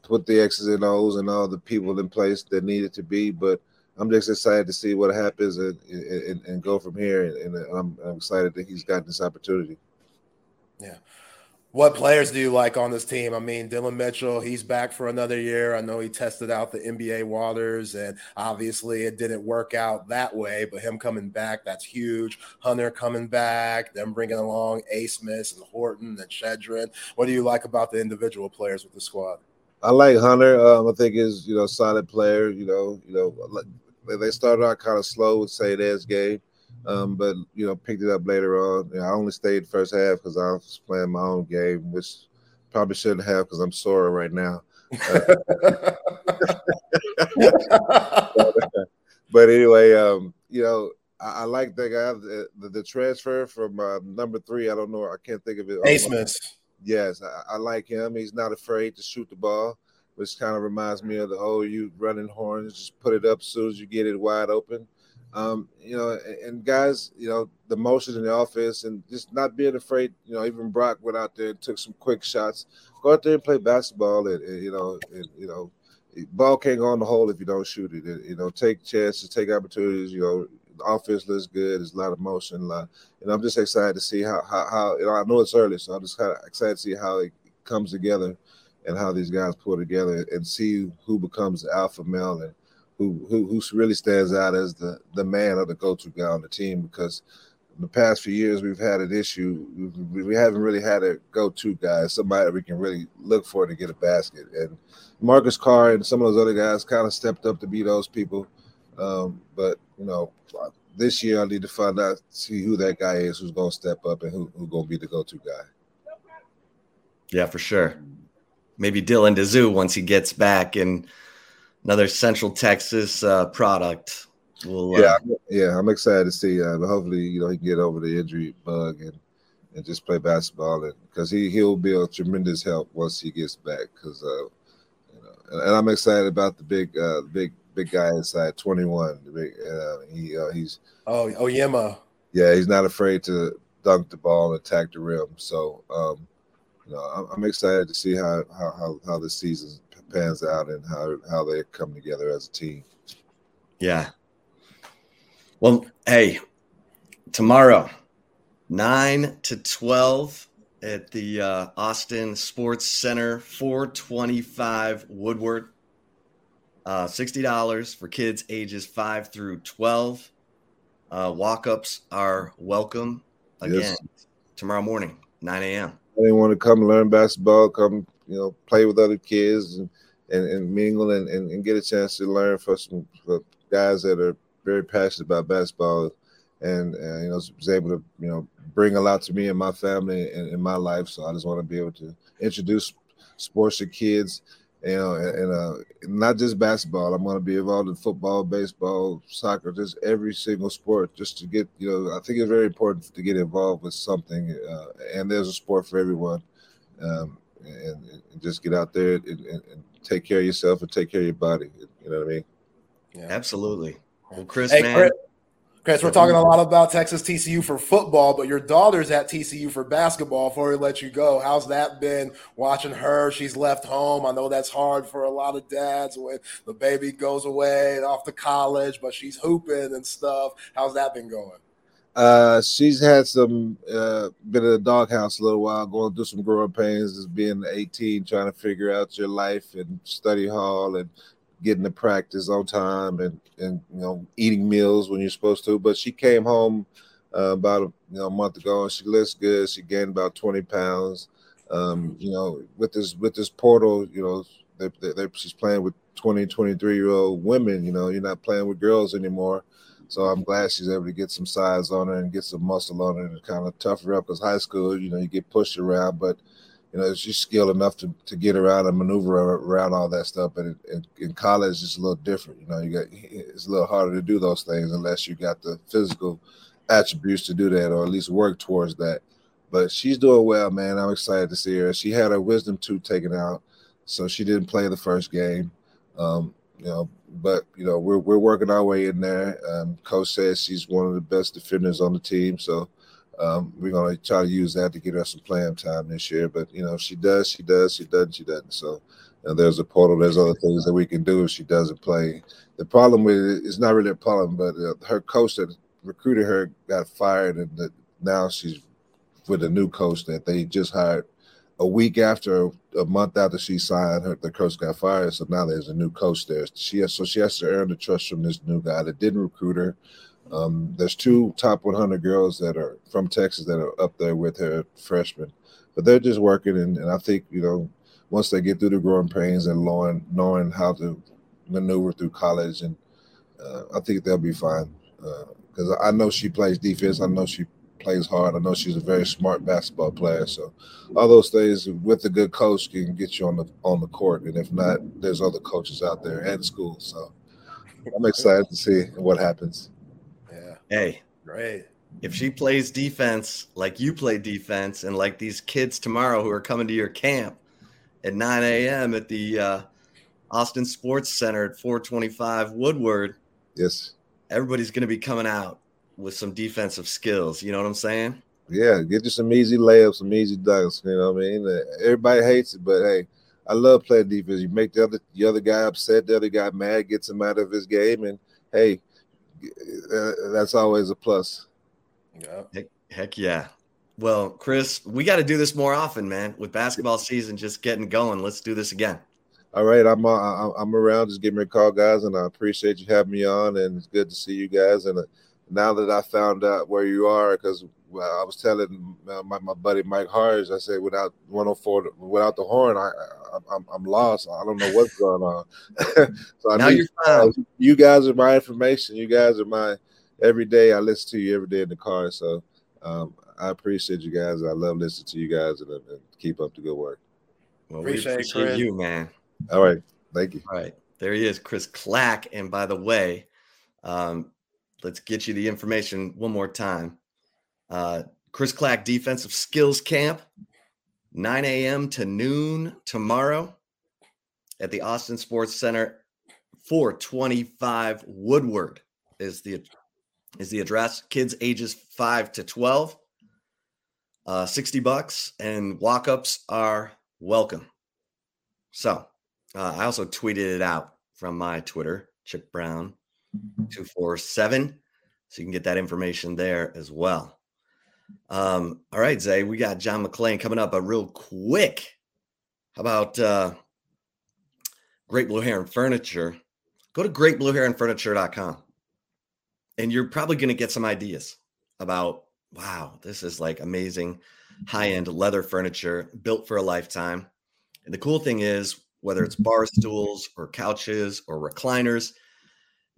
put the X's and O's and all the people in place that needed to be, but I'm just excited to see what happens and and, and go from here. And, and I'm, I'm, excited that he's gotten this opportunity. Yeah. What players do you like on this team? I mean, Dillon Mitchell, he's back for another year. I know he tested out the NBA waters, and obviously it didn't work out that way, but him coming back, that's huge. Hunter coming back, them bringing along A. Smith and Horton and Shedron. What do you like about the individual players with the squad? I like Hunter. Um, I think is you know solid player. You know, you know they started out kind of slow with say there's game, um, but you know picked it up later on. You know, I only stayed first half because I was playing my own game, which probably shouldn't have because I'm sore right now. Uh, but anyway, um, you know, I, I, like the guy the, the, the transfer from uh, number three. I don't know. I can't think of it. Smith. Yes, I, I, like him. He's not afraid to shoot the ball which kind of reminds me of the old you running horns. Just put it up as soon as you get it wide open. Um, you know, and guys, you know, the motion in the office and just not being afraid. You know, even Brock went out there and took some quick shots. Go out there and play basketball, and, and you know, and, you know, ball can't go on the hole if you don't shoot it. And, you know, take chances, take opportunities. You know, the offense looks good. There's a lot of motion. A lot, and I'm just excited to see how how, how you know. I know it's early, so I'm just kind of excited to see how it comes together and how these guys pull together and see who becomes the alpha male and who who, who really stands out as the the man or the go-to guy on the team. Because in the past few years we've had an issue. We, we haven't really had a go-to guy somebody we can really look for to get a basket. And marcus carr and some of those other guys kind of stepped up to be those people. Um, but you know this year i need to find out see who that guy is who's going to step up and who, who's going to be the go-to guy. Yeah for sure maybe Dylan Disu once he gets back and another Central Texas uh, product. Will, uh, yeah, yeah, I'm excited to see. Uh, hopefully, you know, he can get over the injury bug and and just play basketball, and because he he'll be a tremendous help once he gets back. Because uh, you know, and, and, I'm excited about the big uh, big big guy inside 21. The big, uh, he uh, he's oh oh Yema. Yeah, he's not afraid to dunk the ball and attack the rim. So um, you know, I'm, excited to see how, how how how this season pans out and how how they come together as a team. Yeah. Well, hey, tomorrow, nine to twelve at the uh, Austin Sports Center, four twenty-five Woodward. Uh, sixty dollars for kids ages five through twelve. Uh, walk-ups are welcome again yes. tomorrow morning, nine a.m. They want to come learn basketball, come you know play with other kids and and, and mingle and, and, and, get a chance to learn for some for guys that are very passionate about basketball and, and you know was able to you know bring a lot to me and my family and in my life. So I just want to be able to introduce sports to kids you know, and, and uh, not just basketball. I'm going to be involved in football, baseball, soccer, just every single sport, just to get, you know, I think it's very important to get involved with something. Uh, and there's a sport for everyone. Um, and, and, just get out there and, and, take care of yourself and take care of your body. You know what I mean? Yeah, absolutely. Well, Chris, hey, man. Chris, Chris, we're talking a lot about Texas TCU for football, but your daughter's at TCU for basketball. Before we let you go, how's that been watching her? She's left home. I know that's hard for a lot of dads when the baby goes away and off to college, but she's hooping and stuff. How's that been going? Uh, she's had some uh, been in the doghouse a little while, going through some growing pains, as being 18, trying to figure out your life and study hall and getting to practice on time and and you know eating meals when you're supposed to. But she came home uh, about a, you know month ago and she looks good. She gained about 20 pounds. Um, you know, with this with this portal, you know, they, they, she's playing with 20, 23 year old women. You know, you're not playing with girls anymore. So I'm glad she's able to get some size on her and get some muscle on her and kind of tough her up. Because high school, you know, you get pushed around, but you know, she's skilled enough to, to get around and maneuver around all that stuff. But in, in college, it's a little different. You know, you got it's a little harder to do those things unless you got the physical attributes to do that, or at least work towards that. but she's doing well, man. I'm excited to see her. She had her wisdom tooth taken out, so she didn't play the first game. Um, you know, but you know we're we're working our way in there. Um, Coach says she's one of the best defenders on the team, so um, we're gonna try to use that to get her some playing time this year. But you know, if she does, she does, she doesn't, she doesn't. So you know, there's a portal. There's other things that we can do if she doesn't play. The problem with it is not really a problem, but uh, her coach that recruited her got fired, and the, now she's with a new coach that they just hired a week after a month after she signed her the coach got fired so now there's a new coach there she has so she has to earn the trust from this new guy that didn't recruit her um, there's two top 100 girls that are from texas that are up there with her freshmen but they're just working and, and i think you know once they get through the growing pains and knowing knowing how to maneuver through college and uh, i think they'll be fine because uh, i know she plays defense i know she plays hard. I know she's a very smart basketball player. So all those things with a good coach can get you on the on the court. And if not, there's other coaches out there and school. So I'm excited to see what happens. Hey. Great. If she plays defense like you play defense and like these kids tomorrow who are coming to your camp at 9 a.m. at the uh, Austin Sports Center at 425 Woodward. Yes. Everybody's going to be coming out with some defensive skills. You know what I'm saying? Yeah, get you some easy layups, some easy dunks. You know what I mean? Uh, everybody hates it, but hey, I love playing defense. You make the other the other guy upset, the other guy mad, gets him out of his game, and hey, uh, that's always a plus. Yeah. Heck, heck yeah. Well, Chris, we got to do this more often, man. With basketball season just getting going, let's do this again. All right, I'm uh, I'm around. Just give me a call, guys, and I appreciate you having me on. And it's good to see you guys. And uh, now that I found out where you are, because well, I was telling uh, my, my buddy Mike Harge, I said without 104, without the horn, I, I am I'm lost. I don't know what's going on. so I now need, you're you guys are my information. You guys are my every day. I listen to you every day in the car. So um, I appreciate you guys. I love listening to you guys and, and keep up the good work. Well, appreciate, we appreciate you, man. All right, thank you. All right, there he is, Chris Clack. And by the way, um, let's get you the information one more time. Uh, Chris Clack Defensive Skills Camp, 9 a.m. to noon tomorrow at the Austin Sports Center. 425 Woodward is the is the address. Kids ages 5 to 12. Uh, 60 bucks and walk-ups are welcome. So uh, I also tweeted it out from my Twitter, Chip Brown 247. So you can get that information there as well. Um, all right, Zay, we got John McClain coming up, but real quick. How about uh, Great Blue Heron Furniture? Go to greatblueheronfurniture.com and you're probably going to get some ideas about wow, this is like amazing high end leather furniture built for a lifetime. And the cool thing is, whether it's bar stools or couches or recliners,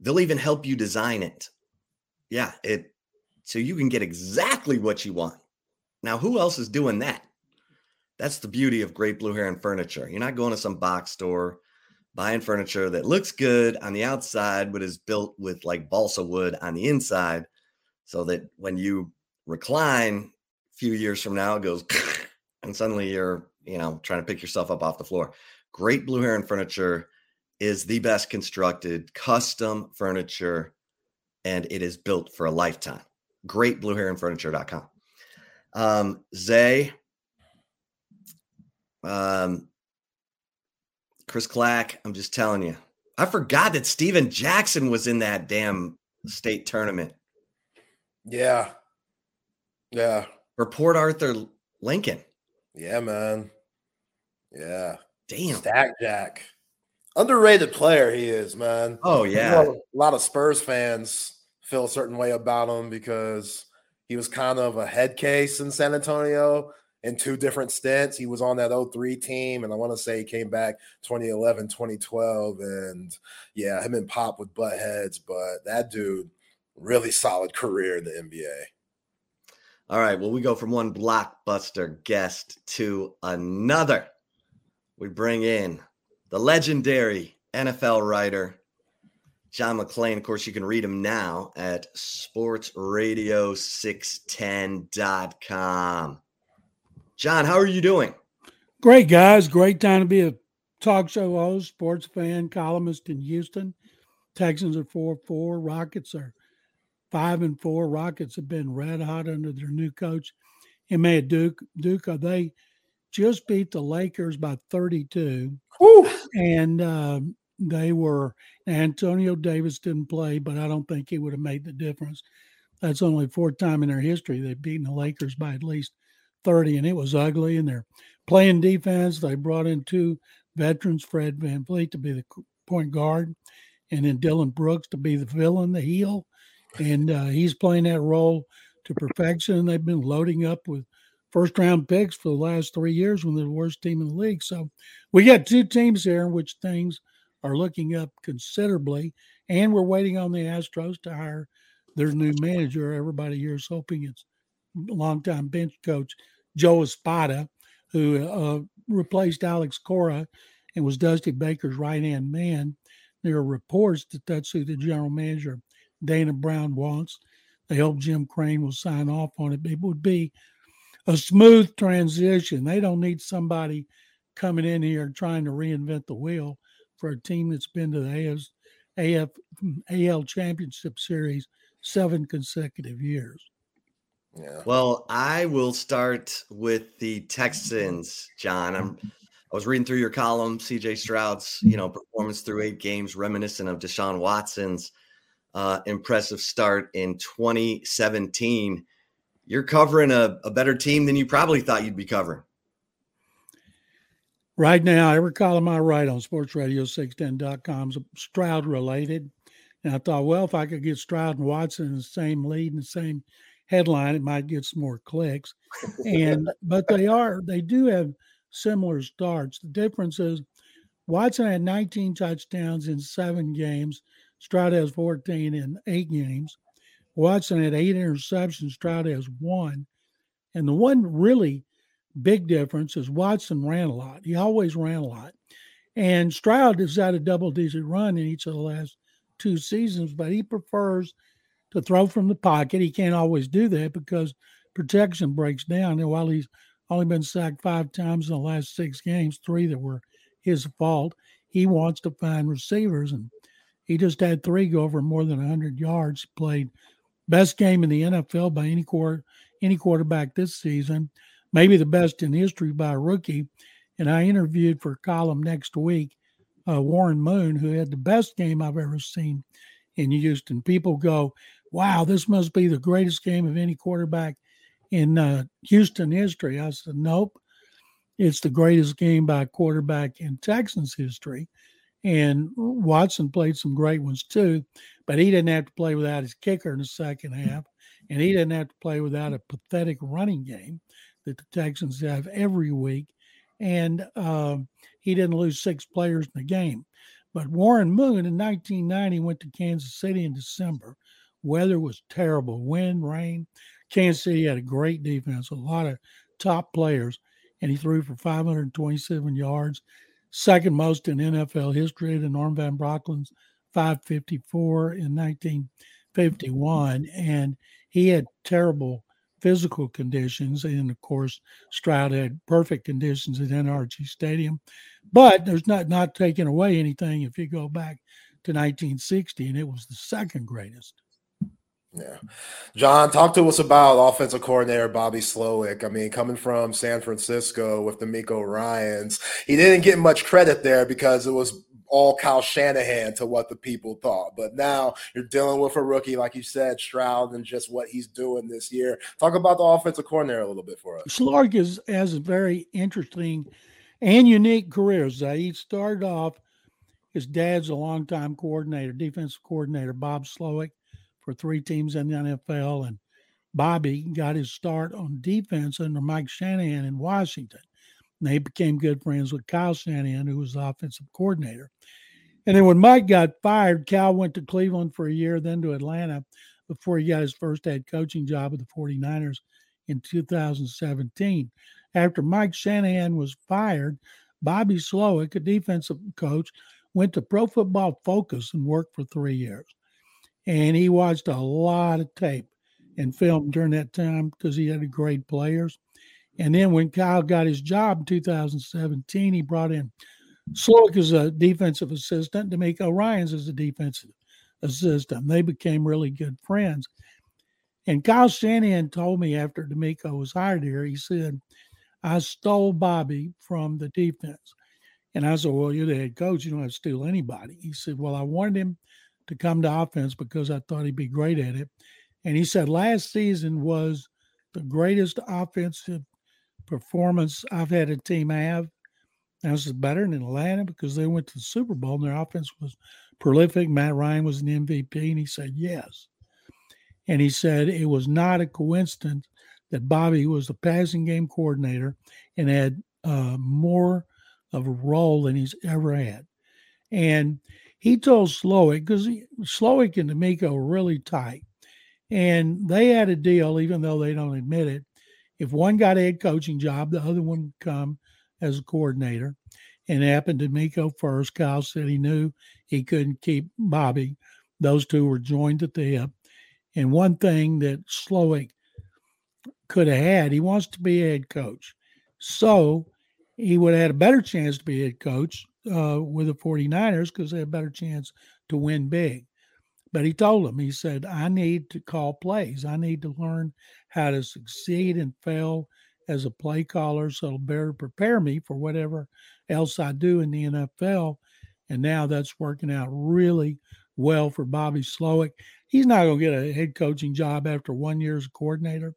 They'll even help you design it. Yeah, it so you can get exactly what you want. Now, who else is doing that? That's the beauty of Great Blue Heron Furniture. You're not going to some box store buying furniture that looks good on the outside, but is built with like balsa wood on the inside, so that when you recline a few years from now, it goes and suddenly you're, you know, trying to pick yourself up off the floor. Great Blue Heron Furniture is the best constructed custom furniture and it is built for a lifetime. Great blueheronfurniture.com. Um, Zay, um, Chris Clack, I'm just telling you, I forgot that Stephen Jackson was in that damn state tournament. Yeah. Yeah. For Port Arthur Lincoln. Yeah, man. Yeah. Damn. Stack Jack underrated player he is, man. Oh yeah, a lot of Spurs fans feel a certain way about him because he was kind of a head case in San Antonio in two different stints. He was on that 03 team, and I want to say he came back 2011, 2012. And yeah, him and Pop with butt heads, but that dude, really solid career in the NBA. All right. Well, we go from one blockbuster guest to another. We bring in the legendary NFL writer, John McClain. Of course, you can read him now at sportsradio610.com. John, how are you doing? Great, guys. Great time to be a talk show host, sports fan, columnist in Houston. Texans are 4 4. Rockets are 5 and 4. Rockets have been red hot under their new coach, Ime Udoka. Duke, uh, they just beat the Lakers by 32. Woo! And um, they were, Anthony Davis didn't play, but I don't think he would have made the difference. That's only fourth time in their history they've beaten the Lakers by at least 30, and it was ugly. And they're playing defense. They brought in two veterans, Fred Van VanVleet to be the point guard, and then Dillon Brooks to be the villain, the heel. And uh, he's playing that role to perfection. And They've been loading up with first round picks for the last three years when they're the worst team in the league. So we got two teams here in which things are looking up considerably. And we're waiting on the Astros to hire their new manager. Everybody here is hoping it's longtime bench coach Joe Espada, who uh, replaced Alex Cora and was Dusty Baker's right hand man. There are reports that that's who the general manager, Dana Brown, wants. They hope Jim Crane will sign off on it. It would be a smooth transition. They don't need somebody coming in here trying to reinvent the wheel for a team that's been to the AF, AF AL Championship Series seven consecutive years. Yeah. Well, I will start with the Texans, John. I'm I was reading through your column, CJ Stroud's, you know, performance through eight games, reminiscent of Deshaun Watson's uh, impressive start in 2017. You're covering a, a better team than you probably thought you'd be covering. Right now, every column I write on sportsradio610.com is Stroud related. And I thought, well, if I could get Stroud and Watson in the same lead and the same headline, it might get some more clicks. And but they are they do have similar starts. The difference is Watson had 19 touchdowns in seven games. Stroud has 14 in eight games. Watson had eight interceptions. Stroud has one. And the one really big difference is Watson ran a lot. He always ran a lot. And Stroud has had a double digit run in each of the last two seasons, but he prefers to throw from the pocket. He can't always do that because protection breaks down. And while he's only been sacked five times in the last six games, three that were his fault, he wants to find receivers. And he just had three go over more than 100 yards. Played best game in the NFL by any quarter, any quarterback this season, maybe the best in history by a rookie. And I interviewed for a column next week uh, Warren Moon, who had the best game I've ever seen in Houston. People go, wow, this must be the greatest game of any quarterback in uh, Houston history. I said, nope. It's the greatest game by a quarterback in Texans history. And Watson played some great ones too, but he didn't have to play without his kicker in the second half. And he didn't have to play without a pathetic running game that the Texans have every week. And uh, he didn't lose six players in the game. But Warren Moon in 1990 went to Kansas City in December. Weather was terrible wind, rain. Kansas City had a great defense, a lot of top players, and he threw for 527 yards, second most in NFL history to Norm Van Brocklin's 554 in 1951. And he had terrible physical conditions. And of course, Stroud had perfect conditions at NRG Stadium. But there's not not taking away anything if you go back to 1960, and it was the second greatest. Yeah. John, talk to us about offensive coordinator Bobby Slowik. I mean, coming from San Francisco with the DeMeco Ryans, he didn't get much credit there because it was all Kyle Shanahan to what the people thought. But now you're dealing with a rookie, like you said, Stroud, and just what he's doing this year. Talk about the offensive coordinator a little bit for us. Slowik is, has a very interesting and unique career. He started off, his dad's a longtime coordinator, defensive coordinator, Bob Slowik, for three teams in the NFL. And Bobby got his start on defense under Mike Shanahan in Washington. And they became good friends with Kyle Shanahan, who was the offensive coordinator. And then when Mike got fired, Cal went to Cleveland for a year, then to Atlanta before he got his first head coaching job with the 49ers in 2017. After Mike Shanahan was fired, Bobby Slowik, a defensive coach, went to Pro Football Focus and worked for three years. And he watched a lot of tape and film during that time because he had great players. And then when Kyle got his job in 2017, he brought in Slowik as a defensive assistant, DeMeco Ryans as a defensive assistant. They became really good friends. And Kyle Shanahan told me after DeMeco was hired here, he said, I stole Bobby from the defense. And I said, Well, you're the head coach. You don't have to steal anybody. He said, Well, I wanted him to come to offense because I thought he'd be great at it. And he said, Last season was the greatest offensive performance I've had a team have. And this is better than Atlanta because they went to the Super Bowl and their offense was prolific. Matt Ryan was an MVP. And he said, Yes. And he said it was not a coincidence that Bobby was the passing game coordinator and had uh, more of a role than he's ever had. And he told Slowik, because Slowik and DeMeco were really tight. And they had a deal, even though they don't admit it. If one got a head coaching job, the other one would come as a coordinator. And it happened to DeMeco first. Kyle said he knew he couldn't keep Bobby. Those two were joined at the hip. And one thing that Slowik could have had, he wants to be a head coach. So he would have had a better chance to be head coach uh, with the 49ers because they had a better chance to win big. But he told them, he said, I need to call plays. I need to learn how to succeed and fail as a play caller so it'll better prepare me for whatever else I do in the NFL. And now that's working out really well for Bobby Slowik. He's not going to get a head coaching job after one year as a coordinator,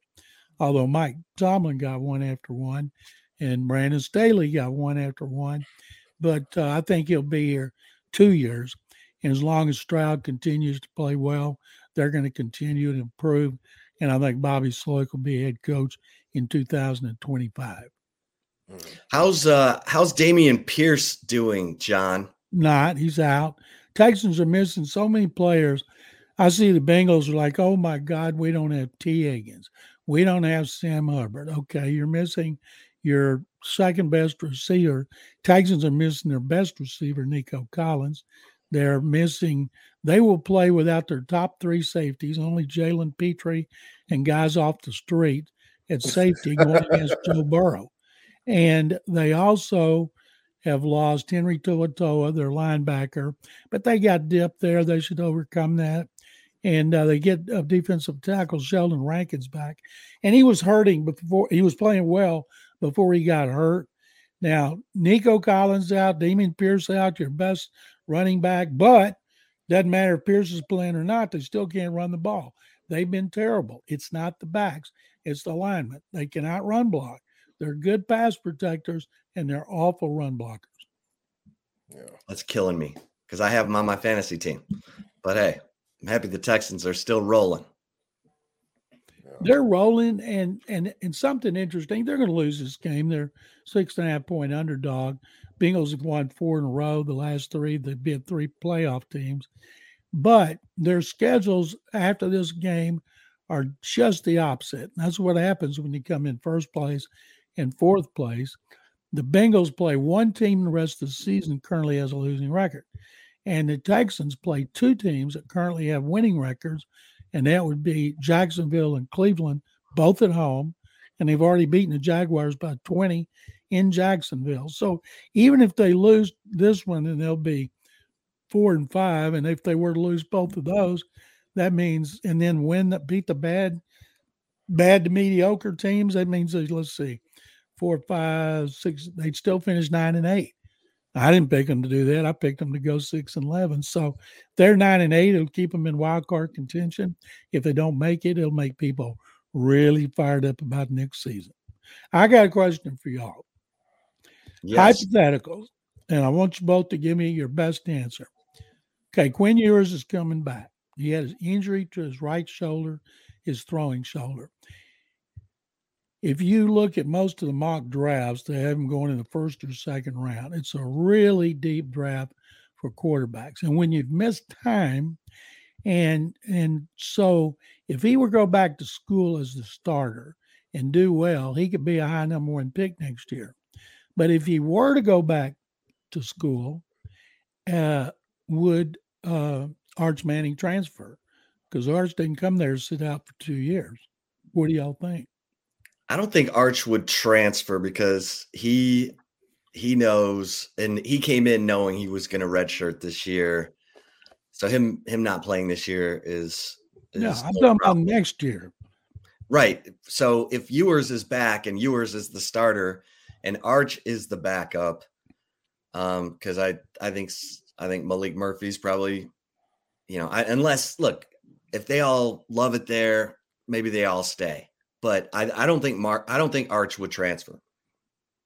although Mike Tomlin got one after one and Brandon Staley got one after one. But uh, I think he'll be here two years. And as long as Stroud continues to play well, they're going to continue to improve. And I think Bobby Slowik will be head coach in 2025. How's uh how's Dameon Pierce doing, John? Not, he's out. Texans are missing so many players. I see the Bengals are like, oh my God, we don't have Tee Higgins. We don't have Sam Hubbard. Okay, you're missing your second best receiver. Texans are missing their best receiver, Nico Collins. They're missing, they will play without their top three safeties, only Jalen Pitre and guys off the street at safety going against Joe Burrow. And they also have lost Henry To'oTo'o, their linebacker, but they got depth there. They should overcome that. And uh, they get a defensive tackle, Sheldon Rankins back. And he was hurting before he was playing well before he got hurt. Now, Nico Collins out, Dameon Pierce out, your best running back, but doesn't matter if Pierce is playing or not, they still can't run the ball. They've been terrible. It's not the backs, it's the linemen. They cannot run block. They're good pass protectors and they're awful run blockers. Yeah. That's killing me because I have them on my fantasy team. But hey, I'm happy the Texans are still rolling. They're rolling, and and and something interesting. They're going to lose this game. They're six and a half point underdog. Bengals have won four in a row. The last three, they've been three playoff teams, but their schedules after this game are just the opposite. That's what happens when you come in first place and fourth place. The Bengals play one team the rest of the season currently has a losing record. And the Texans play two teams that currently have winning records and that would be Jacksonville and Cleveland, both at home. And they've already beaten the Jaguars by 20 in Jacksonville. So even if they lose this one, then they'll be four and five. And if they were to lose both of those, that means and then win that beat the bad, bad to mediocre teams. That means they let's see, four, five, six. They'd still finish nine and eight. I didn't pick them to do that. I picked them to go six and eleven. So they're nine and eight. It'll keep them in wild card contention. If they don't make it, it'll make people really fired up about next season. I got a question for y'all. Yes. Hypotheticals, and I want you both to give me your best answer. Okay, Quinn Ewers is coming back. He had his injury to his right shoulder, his throwing shoulder if you look at most of the mock drafts, they have them going in the first or second round. It's a really deep draft for quarterbacks. And when you've missed time, and and so if he were to go back to school as the starter and do well, he could be a high number one pick next year. But if he were to go back to school, uh, would uh, Arch Manning transfer? Because Arch didn't come there to sit out for two years. What do y'all think? I don't think Arch would transfer because he he knows and he came in knowing he was going to redshirt this year. So him him not playing this year is, is No, I'm no talking about next year. Right. So if Ewers is back and Ewers is the starter and Arch is the backup, um, because I I think s- I think Maalik Murphy's probably, you know, I, unless look if they all love it there, maybe they all stay. But I I don't think Mark I don't think Arch would transfer,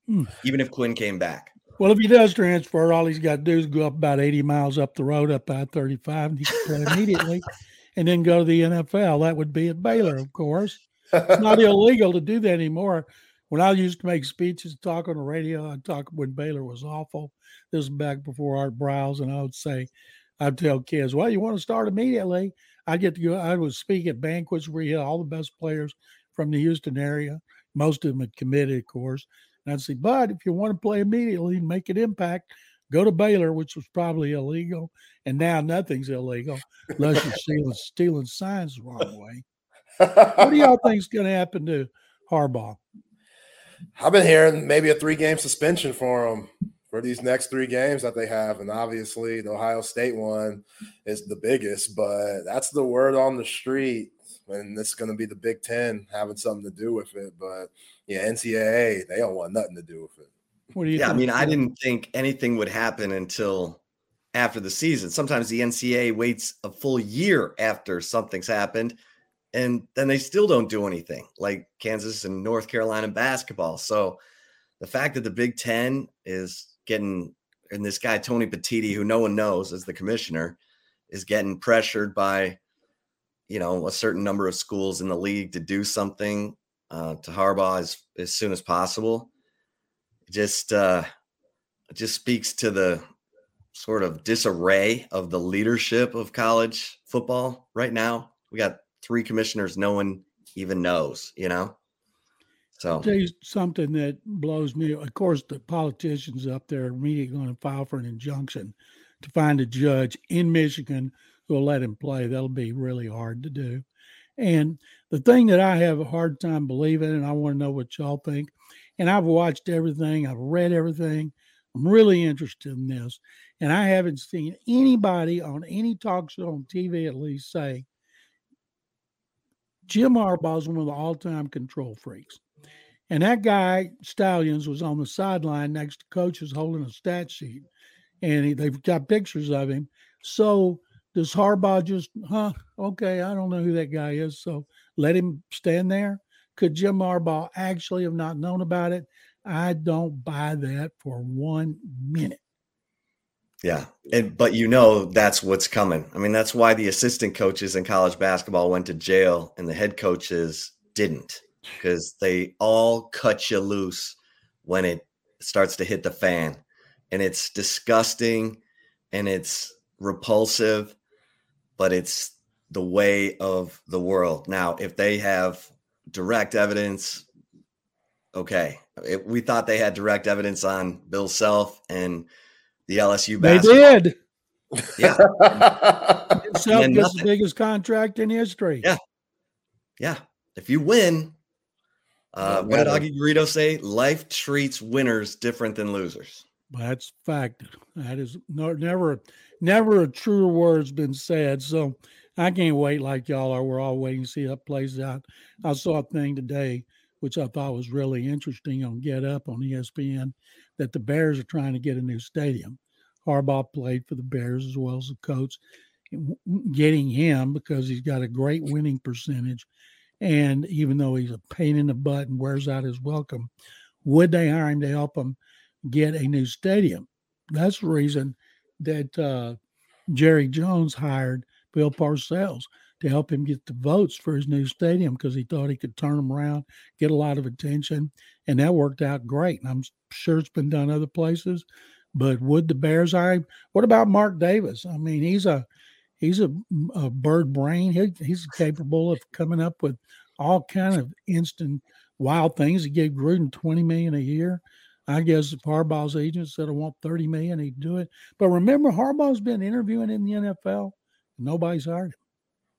Hmm. even if Quinn came back. Well, if he does transfer, all he's got to do is go up about 80 miles up the road up I 35 and he can play immediately and then go to the NFL. That would be at Baylor, of course. It's not illegal to do that anymore. When I used to make speeches, talk on the radio, I'd talk when Baylor was awful. This is back before Art Briles, and I would say, I'd tell kids, well, you want to start immediately. I get to go, I would speak at banquets where you had all the best players from the Houston area. Most of them had committed, of course. And I'd say, but if you want to play immediately and make an impact, go to Baylor, which was probably illegal. And now nothing's illegal unless you're stealing, stealing signs the wrong way. What do y'all think's going to happen to Harbaugh? I've been hearing maybe a three game suspension for him for these next three games that they have. And obviously, the Ohio State one is the biggest, but that's the word on the street. And this is going to be the Big Ten having something to do with it. But yeah, NCAA, they don't want nothing to do with it. What do you Yeah, I mean, I didn't think anything would happen until after the season. Sometimes the NCAA waits a full year after something's happened, and then they still don't do anything, like Kansas and North Carolina basketball. So the fact that the Big Ten is getting, and this guy Tony Petitti, who no one knows as the commissioner, is getting pressured by, you know, a certain number of schools in the league to do something uh, to Harbaugh as as soon as possible just uh just speaks to the sort of disarray of the leadership of college football right now. We got three commissioners no one even knows, you know. So tell you something that blows me. Of course, the politicians up there are immediately going to file for an injunction to find a judge in Michigan will let him play. That'll be really hard to do. And the thing that I have a hard time believing, and I want to know what y'all think, and I've watched everything, I've read everything. I'm really interested in this. And I haven't seen anybody on any talk show on TV at least say Jim Harbaugh is one of the all-time control freaks. And that guy, Stalions, was on the sideline next to coaches holding a stat sheet. And he, they've got pictures of him. So does Harbaugh just, huh? Okay, I don't know who that guy is. So let him stand there. Could Jim Harbaugh actually have not known about it? I don't buy that for one minute. yeah, and but you know that's what's coming. I mean, that's why the assistant coaches in college basketball went to jail and the head coaches didn't, because they all cut you loose when it starts to hit the fan. And it's disgusting and it's repulsive, but it's the way of the world. Now, if they have direct evidence, okay. It, we thought they had direct evidence on Bill Self and the LSU They did. Yeah, Self gets the biggest contract in history. Yeah. yeah. If you win, uh, what did matter. Augie Garrido say? Life treats winners different than losers. That's fact. That is no, never, never a truer word's been said. So I can't wait like y'all are. We're all waiting to see how it plays out. I saw a thing today, which I thought was really interesting on Get Up on ESPN, that the Bears are trying to get a new stadium. Harbaugh played for the Bears as well as the coach. Getting him because he's got a great winning percentage. And even though he's a pain in the butt and wears out his welcome, would they hire him to help him get a new stadium? That's the reason that uh, Jerry Jones hired Bill Parcells to help him get the votes for his new stadium because he thought he could turn them around, get a lot of attention, and that worked out great. And I'm sure it's been done other places, but would the Bears hire? What about Mark Davis? I mean, he's a he's a, a bird brain. He, he's capable of coming up with all kind of instant wild things. He gave Gruden twenty million a year. I guess if Harbaugh's agent said I want 30 million, he'd do it. But remember, Harbaugh's been interviewing in the NFL. Nobody's hired him.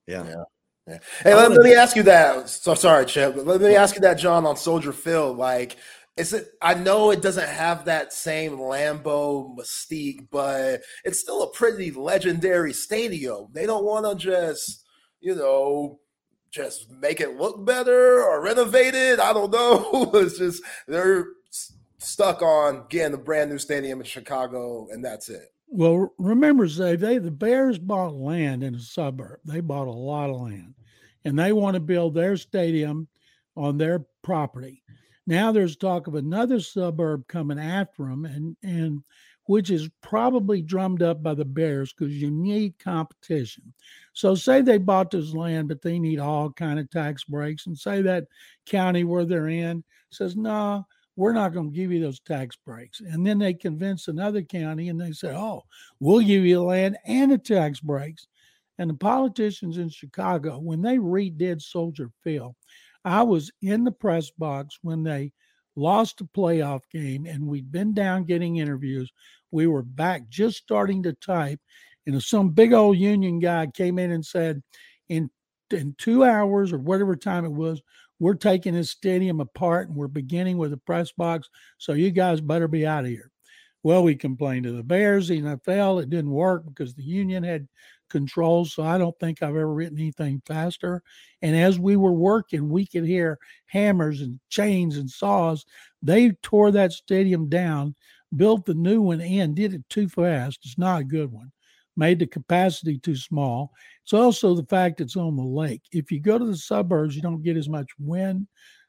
Yeah. Yeah. Yeah. Hey, let, let, me ask you that. So sorry, Chip. Let me ask you that, John, on Soldier Field. Like, is it? I know it doesn't have that same Lambeau mystique, but it's still a pretty legendary stadium. They don't want to just, you know, just make it look better or renovate it. I don't know. it's just they're stuck on getting a brand new stadium in Chicago, and that's it. Well, remember, Zay, they the Bears bought land in a suburb. They bought a lot of land, and they want to build their stadium on their property. Now there's talk of another suburb coming after them, and and which is probably drummed up by the Bears because you need competition. So say they bought this land, but they need all kind of tax breaks, and say that county where they're in says, no, nah, we're not going to give you those tax breaks. And then they convince another county and they say, oh, we'll give you land and the tax breaks. And the politicians in Chicago, when they redid Soldier Field, I was in the press box when they lost a playoff game and we'd been down getting interviews. We were back just starting to type. And some big old union guy came in and said, in in two hours or whatever time it was, we're taking this stadium apart and we're beginning with a press box. So you guys better be out of here. Well, we complained to the Bears, the NFL. It didn't work because the union had control. So I don't think I've ever written anything faster. And as we were working, we could hear hammers and chains and saws. They tore that stadium down, built the new one in, did it too fast. It's not a good one made the capacity too small. It's also the fact it's on the lake. If you go to the suburbs, you don't get as much wind.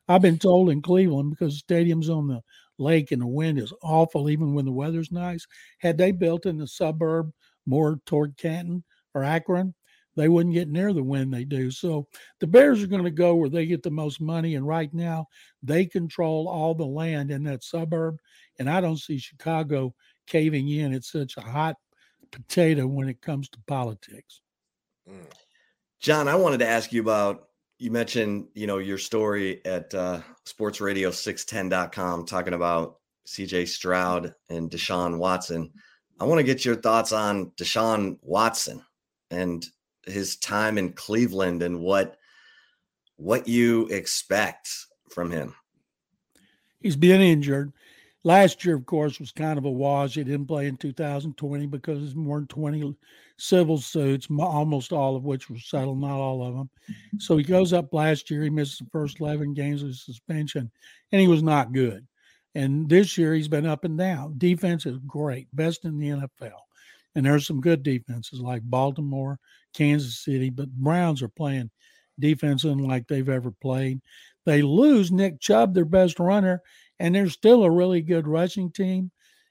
I've been told in Cleveland because the stadium's on the lake and the wind is awful, even when the weather's nice. Had they built in the suburb more toward Canton or Akron, they wouldn't get near the wind they do. So the Bears are going to go where they get the most money. And right now, they control all the land in that suburb. And I don't see Chicago caving in. It's such a hot potato when it comes to politics. Mm. John, I wanted to ask you about you mentioned, you know, your story at uh, sportsradio610.com talking about CJ Stroud and Deshaun Watson. I want to get your thoughts on Deshaun Watson and his time in Cleveland and what what you expect from him. He's been injured. Last year, of course, was kind of a wash. He didn't play in 2020 because there's more than 20 civil suits, almost all of which were settled, not all of them. So he goes up last year. He missed the first 11 games of suspension, and he was not good. And this year, he's been up and down. Defense is great, best in the NFL. And there's some good defenses like Baltimore, Kansas City, but Browns are playing defense unlike they've ever played. They lose Nick Chubb, their best runner, and they're still a really good rushing team.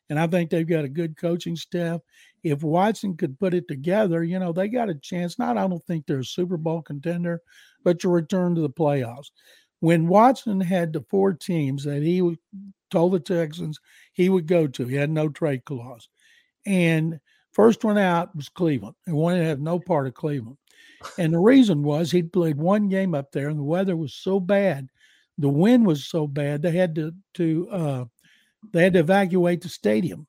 And I think they've got a good coaching staff. If Watson could put it together, you know, they got a chance. Not, I don't think they're a Super Bowl contender, but to return to the playoffs. When Watson had the four teams that he told the Texans he would go to, he had no trade clause. And first one out was Cleveland. He wanted to have no part of Cleveland. And the reason was he'd played one game up there and the weather was so bad the wind was so bad they had to to uh, they had to evacuate the stadium.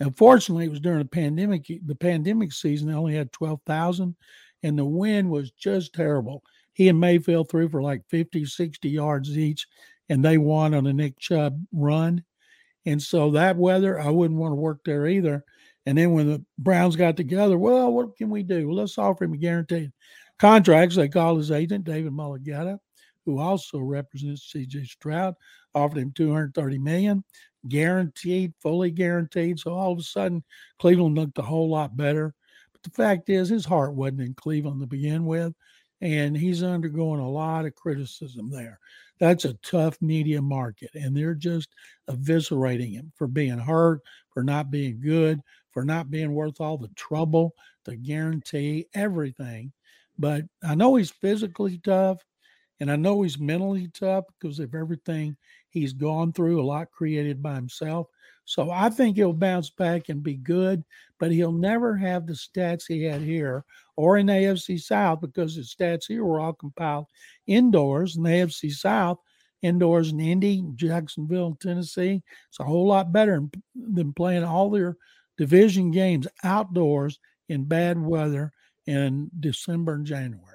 Unfortunately, it was during the pandemic. The pandemic season, they only had twelve thousand, and the wind was just terrible. He and Mayfield threw for like 50, 60 yards each, and they won on a Nick Chubb run. And so that weather, I wouldn't want to work there either. And then when the Browns got together, well, what can we do? Well, let's offer him a guaranteed contract. So they called his agent, David Mulugheta, who also represents CJ Stroud, offered him 230 million, guaranteed, fully guaranteed. So all of a sudden, Cleveland looked a whole lot better. But the fact is, his heart wasn't in Cleveland to begin with, and he's undergoing a lot of criticism there. That's a tough media market, and they're just eviscerating him for being hurt, for not being good, for not being worth all the trouble, the guarantee, everything. But I know he's physically tough. And I know he's mentally tough because of everything he's gone through, a lot created by himself. So I think he'll bounce back and be good, but he'll never have the stats he had here or in AFC South because his stats here were all compiled indoors. In the AFC South, indoors in Indy, Jacksonville, Tennessee, it's a whole lot better than playing all their division games outdoors in bad weather in December and January.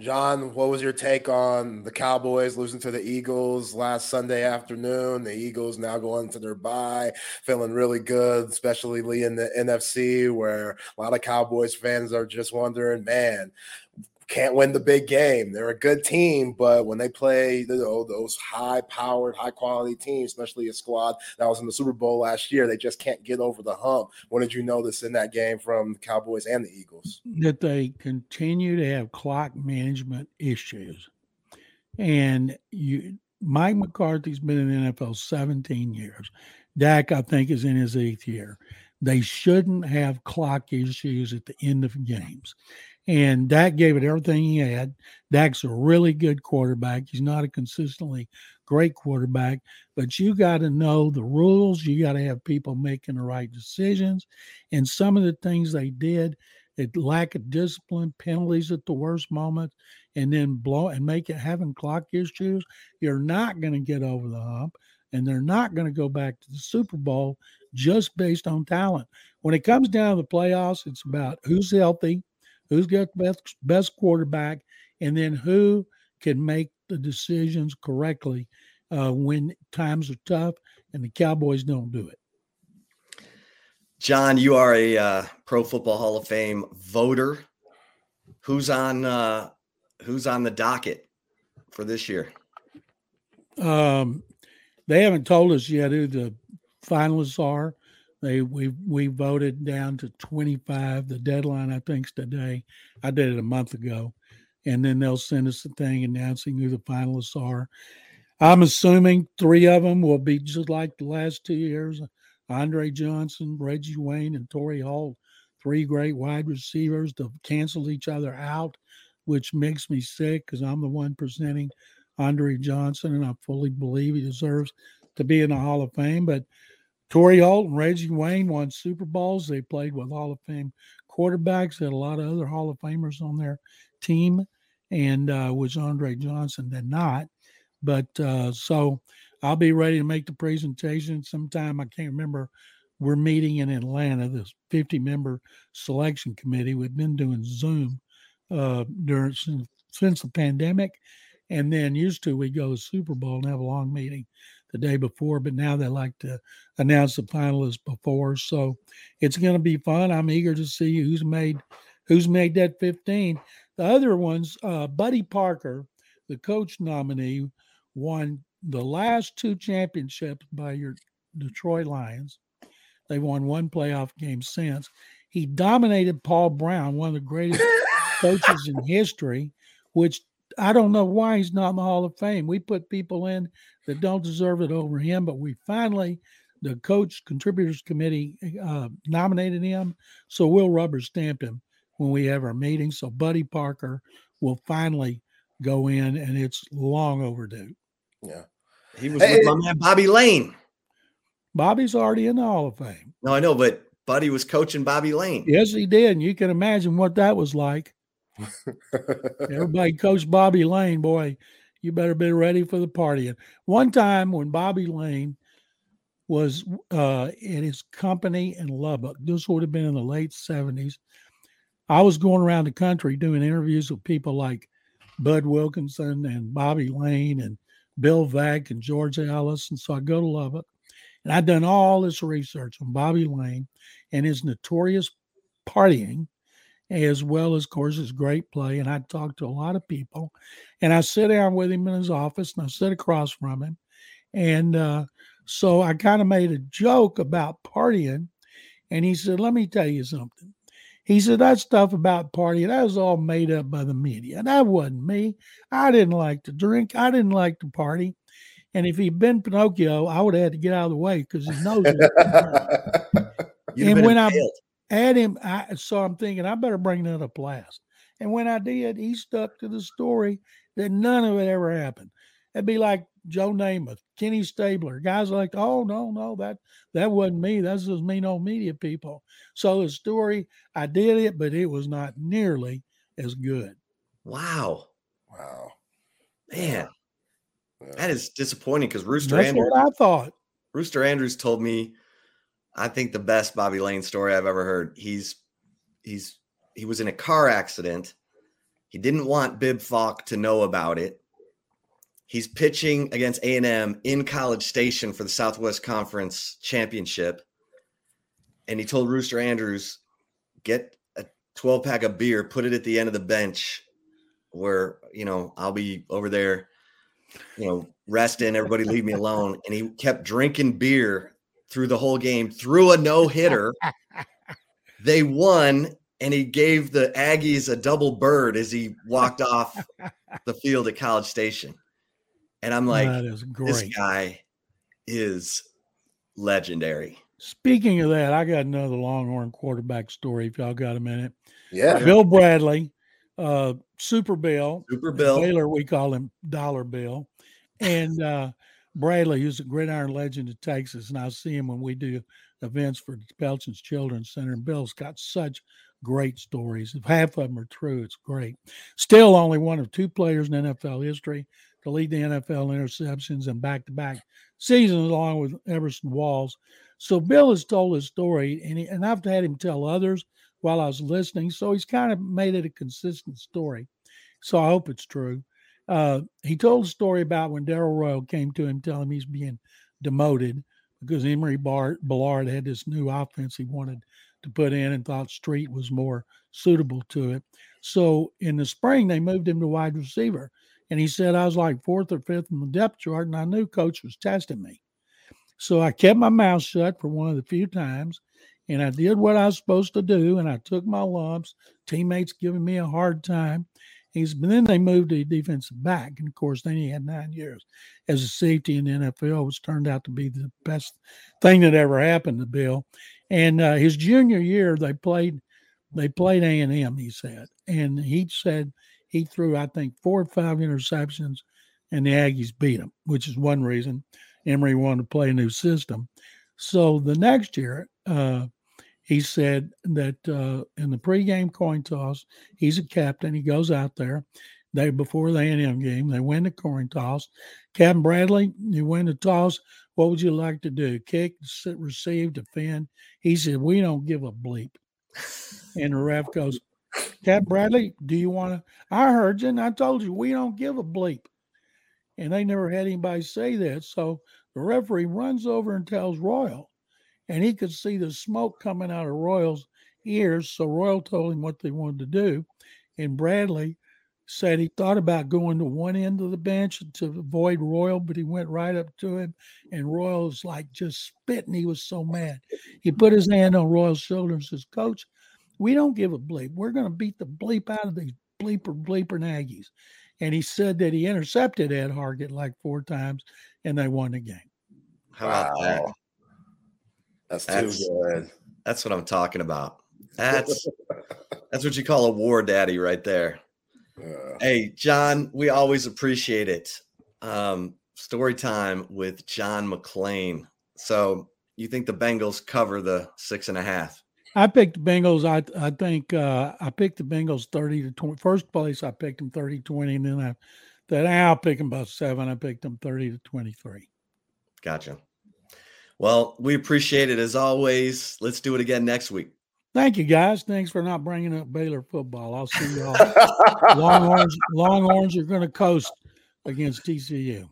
John, what was your take on the Cowboys losing to the Eagles last Sunday afternoon? The Eagles now going to their bye, feeling really good, especially in the NFC, where a lot of Cowboys fans are just wondering, man, can't win the big game. They're a good team, but when they play you oh, know, those high powered, high quality teams, especially a squad that was in the Super Bowl last year, they just can't get over the hump. What did you notice in that game from the Cowboys and the Eagles? That they continue to have clock management issues. And you Mike McCarthy's been in the NFL 17 years. Dak, I think, is in his eighth year. They shouldn't have clock issues at the end of games. And Dak gave it everything he had. Dak's a really good quarterback. He's not a consistently great quarterback, but you got to know the rules. You got to have people making the right decisions. And some of the things they did, it lack of discipline, penalties at the worst moment, and then blow and make it having clock issues. You're not going to get over the hump, and they're not going to go back to the Super Bowl just based on talent. When it comes down to the playoffs, it's about who's healthy who's got the best, best quarterback, and then who can make the decisions correctly uh, when times are tough and the Cowboys don't do it. John, you are a uh, Pro Football Hall of Fame voter. Who's on uh, Who's on the docket for this year? Um, they haven't told us yet who the finalists are. They we we voted down to 25. The deadline I think is today. I did it a month ago, and then they'll send us a thing announcing who the finalists are. I'm assuming three of them will be just like the last two years: Andre Johnson, Reggie Wayne, and Torry Holt. Three great wide receivers to cancel each other out, which makes me sick because I'm the one presenting Andre Johnson, and I fully believe he deserves to be in the Hall of Fame. But Torry Holt and Reggie Wayne won Super Bowls. They played with Hall of Fame quarterbacks. Had a lot of other Hall of Famers on their team, and uh, which Andre Johnson did not. But uh, so I'll be ready to make the presentation sometime. I can't remember. We're meeting in Atlanta, this 50 member selection committee. We've been doing Zoom uh, during since, since the pandemic. And then used to we go to Super Bowl and have a long meeting the day before, but now they like to announce the finalists before. So it's going to be fun. I'm eager to see who's made who's made that 15. The other ones, uh, Buddy Parker, the coach nominee, won the last two championships by your Detroit Lions. They won one playoff game since. He dominated Paul Brown, one of the greatest coaches in history, which I don't know why he's not in the Hall of Fame. We put people in that don't deserve it over him, but we finally, the coach contributors committee uh, nominated him, so we'll rubber stamp him when we have our meeting. So Buddy Parker will finally go in, and it's long overdue. Yeah, he was hey, with my man Bobby Layne. Bobby's already in the Hall of Fame. No, I know, but Buddy was coaching Bobby Layne. Yes, he did. And you can imagine what that was like. Everybody coached Bobby Layne, boy, you better be ready for the partying. One time when Bobby Layne was uh, in his company in Lubbock, this would have been in the late 70s. I was going around the country doing interviews with people like Bud Wilkinson and Bobby Layne and Bill Veeck and George Ellis. And so I go to Lubbock and I'd done all this research on Bobby Layne and his notorious partying as well as, of course, his great play. And I talked to a lot of people, and I sit down with him in his office, and I sit across from him, and uh, so I kind of made a joke about partying, and he said, "Let me tell you something." He said that stuff about partying that was all made up by the media. That wasn't me. I didn't like to drink. I didn't like to party. And if he'd been Pinocchio, I would have had to get out of the way because he knows it. and when I had him. I, so I'm thinking I better bring that up last. And when I did, he stuck to the story that none of it ever happened. It'd be like Joe Namath, Kenny Stabler, guys like, oh no, no, that that wasn't me. That's just me, no media people. So the story, I did it, but it was not nearly as good. Wow. Wow. Man. Yeah. That is disappointing because Rooster That's Andrews. what I thought. Rooster Andrews told me I think the best Bobby Layne story I've ever heard. He's he's he was in a car accident. He didn't want Bib Falk to know about it. He's pitching against A&M in College Station for the Southwest Conference Championship. And he told Rooster Andrews, get a 12 pack of beer, put it at the end of the bench where, you know, I'll be over there, you know, resting, everybody leave me alone. And he kept drinking beer through the whole game, threw a no hitter. they won, and he gave the Aggies a double bird as he walked off the field at College Station. And I'm like, that is great. this guy is legendary. Speaking of that, I got another Longhorn quarterback story. If y'all got a minute, Yeah. Bill Bradley, uh, Super Bill, Super Bill. Baylor, we call him Dollar Bill, and uh, Bradley, who's a gridiron legend of Texas, and I see him when we do events for Pelton's Children's Center. And Bill's got such great stories. If half of them are true, it's great. Still, only one of two players in NFL history to lead the NFL interceptions and back-to-back seasons, along with Everson Walls. So Bill has told his story, and he, and I've had him tell others while I was listening. So he's kind of made it a consistent story. So I hope it's true. Uh, he told a story about when Darrell Royal came to him, telling him he's being demoted because Emory Bart, Bellard had this new offense he wanted to put in and thought Street was more suitable to it. So in the spring, they moved him to wide receiver. And he said, I was like fourth or fifth in the depth chart, and I knew coach was testing me. So I kept my mouth shut for one of the few times, and I did what I was supposed to do, and I took my lumps. Teammates giving me a hard time. He's but then they moved to defensive back, and of course, then he had nine years as a safety in the NFL, which turned out to be the best thing that ever happened to Bill. And uh, his junior year, they played they played A and M. He said, and he said he threw I think four or five interceptions, and the Aggies beat him, which is one reason Emory wanted to play a new system. So the next year, uh, he said that uh, in the pregame coin toss, he's a captain. He goes out there. They before the A&M game, they win the coin toss. Captain Bradley, you win the toss. What would you like to do? Kick, sit, receive, defend? He said, "We don't give a bleep." And the ref goes, "Captain Bradley, do you want to?" I heard you, and I told you we don't give a bleep. And they never had anybody say that. So the referee runs over and tells Royal, and he could see the smoke coming out of Royal's ears. So Royal told him what they wanted to do. And Bradley said he thought about going to one end of the bench to avoid Royal, but he went right up to him, and Royal was like just spitting. He was so mad. He put his hand on Royal's shoulder and says, Coach, we don't give a bleep. We're going to beat the bleep out of these bleeper bleeper Aggies. And he said that he intercepted Ed Hargett like four times, and they won the game. How about that? Wow. That's too That's- good. That's what I'm talking about. That's that's what you call a war daddy right there. Uh, Hey, John, we always appreciate it. Um, story time with John McClain. So you think the Bengals cover the six and a half? I picked the Bengals. I I think uh, I picked the Bengals 30 to 20. First place, I picked them 30 20. And then I then I'll pick them about seven. I picked them 30 to 23. Gotcha. Well, we appreciate it as always. Let's do it again next week. Thank you, guys. Thanks for not bringing up Baylor football. I'll see you all. Longhorns, Longhorns are going to coast against TCU.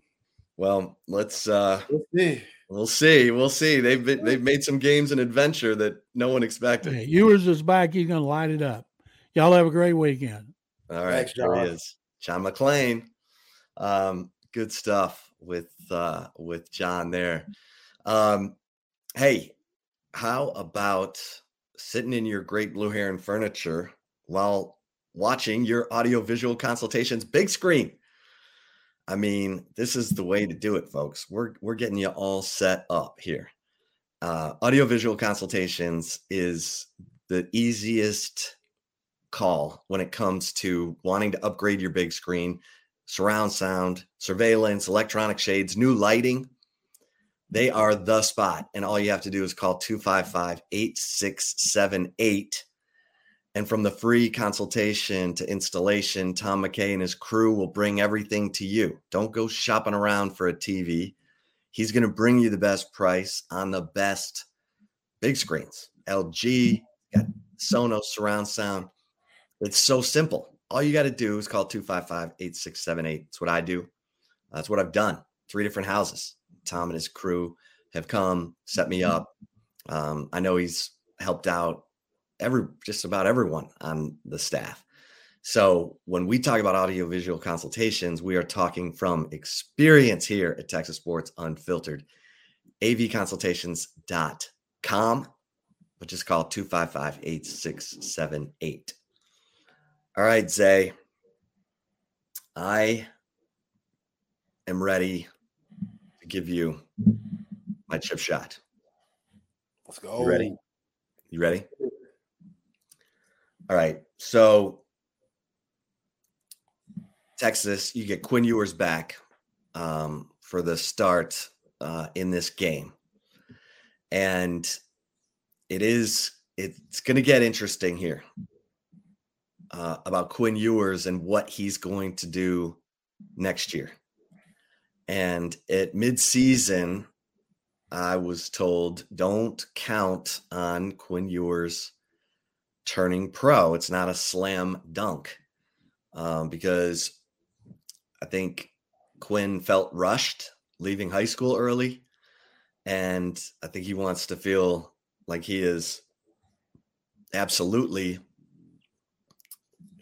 Well, let's uh Let's see. we'll see. We'll see. They've been, they've made some games an adventure that no one expected. Hey, Ewers is back. He's going to light it up. Y'all have a great weekend. All right, Thanks, there he John. is. John McClain. Um, good stuff with uh with John there. Um, hey, how about sitting in your great blue heron furniture while watching your audiovisual consultations big screen? I mean, this is the way to do it, folks. We're we're getting you all set up here. Uh, audiovisual consultations is the easiest call when it comes to wanting to upgrade your big screen, surround sound, surveillance, electronic shades, new lighting. They are the spot. And all you have to do is call 255 8678. And from the free consultation to installation, Tom McKay and his crew will bring everything to you. Don't go shopping around for a TV. He's going to bring you the best price on the best big screens. LG, got Sonos surround sound. It's so simple. all you got to do is call 255 8678. That's what I do. That's what I've done. Three different houses. Tom and his crew have come, set me up. Um, I know he's helped out every just about everyone on the staff. So when we talk about audiovisual consultations, we are talking from experience here at Texas Sports Unfiltered. avconsultations.com, but just call 255 8678. All right, Zay. I am ready give you my chip shot. Let's go. You ready? You ready? All right. So Texas, you get Quinn Ewers back um, for the start uh, in this game, and it is it's going to get interesting here uh, about Quinn Ewers and what he's going to do next year. And at midseason, I was told don't count on Quinn Ewers turning pro. It's not a slam dunk um, because I think Quinn felt rushed leaving high school early. And I think he wants to feel like he is absolutely,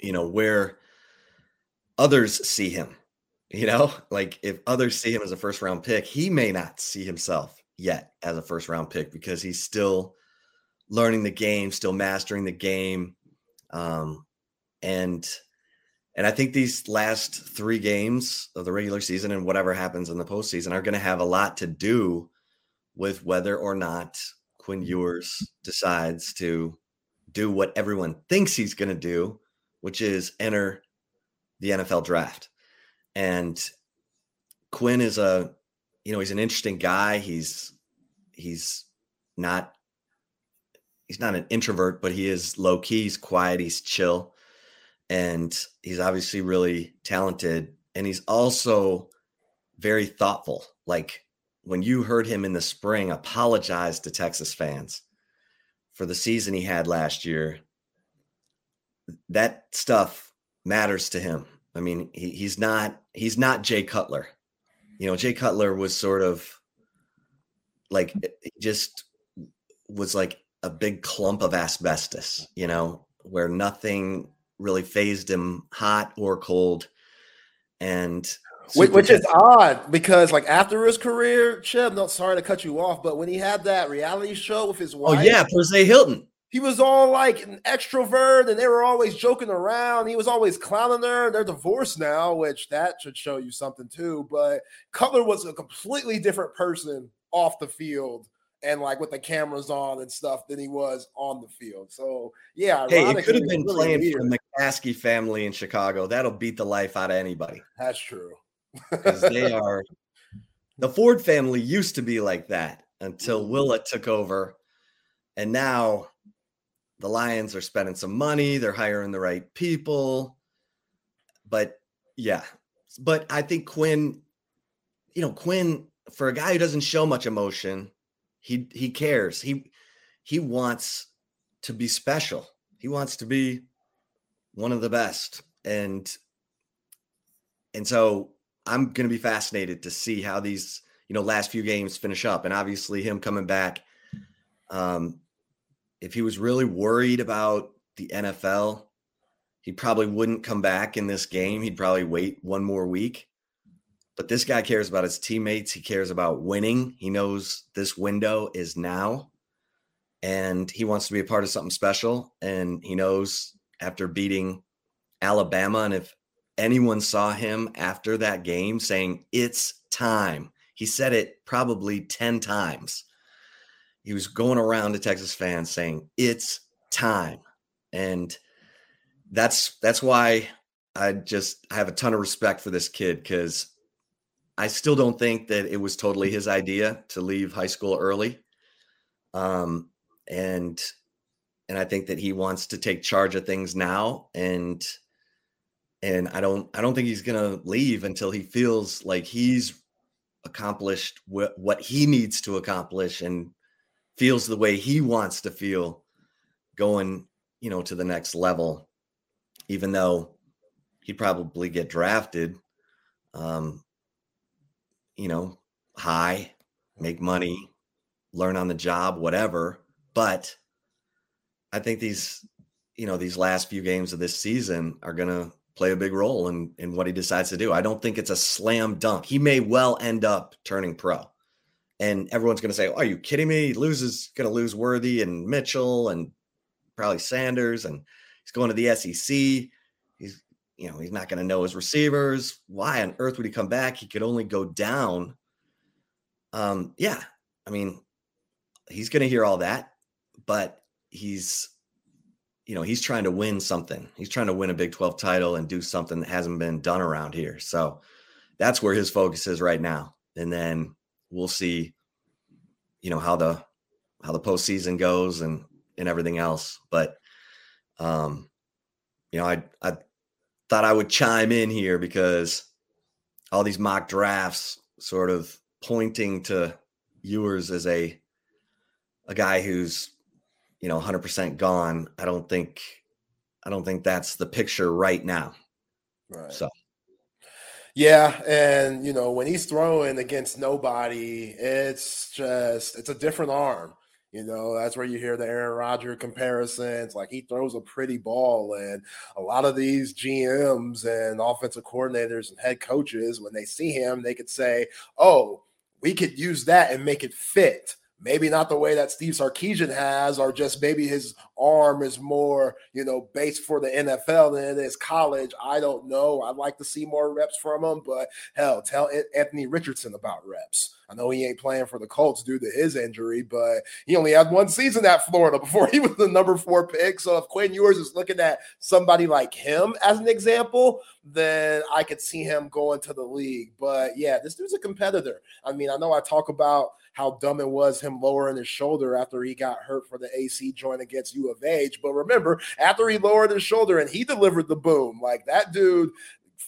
you know, where others see him. You know, like if others see him as a first round pick, he may not see himself yet as a first round pick because he's still learning the game, still mastering the game. Um, and and I think these last three games of the regular season and whatever happens in the postseason are going to have a lot to do with whether or not Quinn Ewers decides to do what everyone thinks he's going to do, which is enter the NFL draft. And Quinn is a, you know, he's an interesting guy. He's he's not he's not an introvert, but he is low key. He's quiet. He's chill and he's obviously really talented and he's also very thoughtful like when you heard him in the spring apologize to texas fans for the season he had last year that stuff matters to him i mean he, he's not he's not jay cutler you know jay cutler was sort of like mm-hmm. just was like a big clump of asbestos you know where nothing really phased him hot or cold. And which, which is odd because like after his career, Chip, no sorry to cut you off, but when he had that reality show with his wife, oh yeah, Jose Hilton. He was all like an extrovert and they were always joking around. He was always clowning her. They're divorced now, which that should show you something too. But Cutler was a completely different person off the field and like with the cameras on and stuff than he was on the field. So yeah, hey, it could have been really playing weird. for the McCaskey family in Chicago. That'll beat the life out of anybody. That's true. Because they are the Ford family used to be like that until mm-hmm. Willa took over, and now the Lions are spending some money. They're hiring the right people, but yeah, but I think Quinn, you know, Quinn for a guy who doesn't show much emotion he he cares. He he wants to be special. He wants to be one of the best. And and so I'm going to be fascinated to see how these, you know, last few games finish up and obviously him coming back um if he was really worried about the NFL, he probably wouldn't come back in this game. He'd probably wait one more week. But this guy cares about his teammates. He cares about winning. He knows this window is now and he wants to be a part of something special. And he knows after beating Alabama, and if anyone saw him after that game saying, It's time, he said it probably 10 times. He was going around to Texas fans saying, It's time. And that's that's why I just have a ton of respect for this kid because I still don't think that it was totally his idea to leave high school early. Um, and and I think that he wants to take charge of things now and and I don't I don't think he's to leave until he feels like he's accomplished what, what he needs to accomplish and feels the way he wants to feel going, you know, to the next level even though he'd probably get drafted. Um, you know, high, make money, learn on the job, whatever. But I think these, you know, these last few games of this season are going to play a big role in in what he decides to do. I don't think it's a slam dunk. He may well end up turning pro. And everyone's going to say, oh, "Are you kidding me? He loses going to lose Worthy and Mitchell and probably Sanders and he's going to the SEC. He's you know, he's not going to know his receivers. Why on earth would he come back? He could only go down. Um yeah. I mean, he's going to hear all that, but he's you know, he's trying to win something. He's trying to win a Big 12 title and do something that hasn't been done around here. So that's where his focus is right now. And then we'll see, you know, how the how the postseason goes and and everything else. But um, you know, I I thought I would chime in here because all these mock drafts sort of pointing to Ewers as a a guy who's you know 100% gone i don't think i don't think that's the picture right now Right. so Yeah, and you know when he's throwing against nobody, it's just it's a different arm. You know that's where you hear the Aaron Rodgers comparisons. Like he throws a pretty ball, and a lot of these GMs and offensive coordinators and head coaches, when they see him, they could say, "Oh, we could use that and make it fit." Maybe not the way that Steve Sarkisian has, or just maybe his arm is more, you know, based for the NFL than it is college. I don't know. I'd like to see more reps from him, but hell, tell Anthony Richardson about reps. I know he ain't playing for the Colts due to his injury, but he only had one season at Florida before he was the number four pick. So if Quinn Ewers is looking at somebody like him as an example, then I could see him going to the league. But yeah, this dude's a competitor. I mean, I know I talk about how dumb it was him lowering his shoulder after he got hurt for the AC joint against U of H. But remember, after he lowered his shoulder and he delivered the boom, like that dude,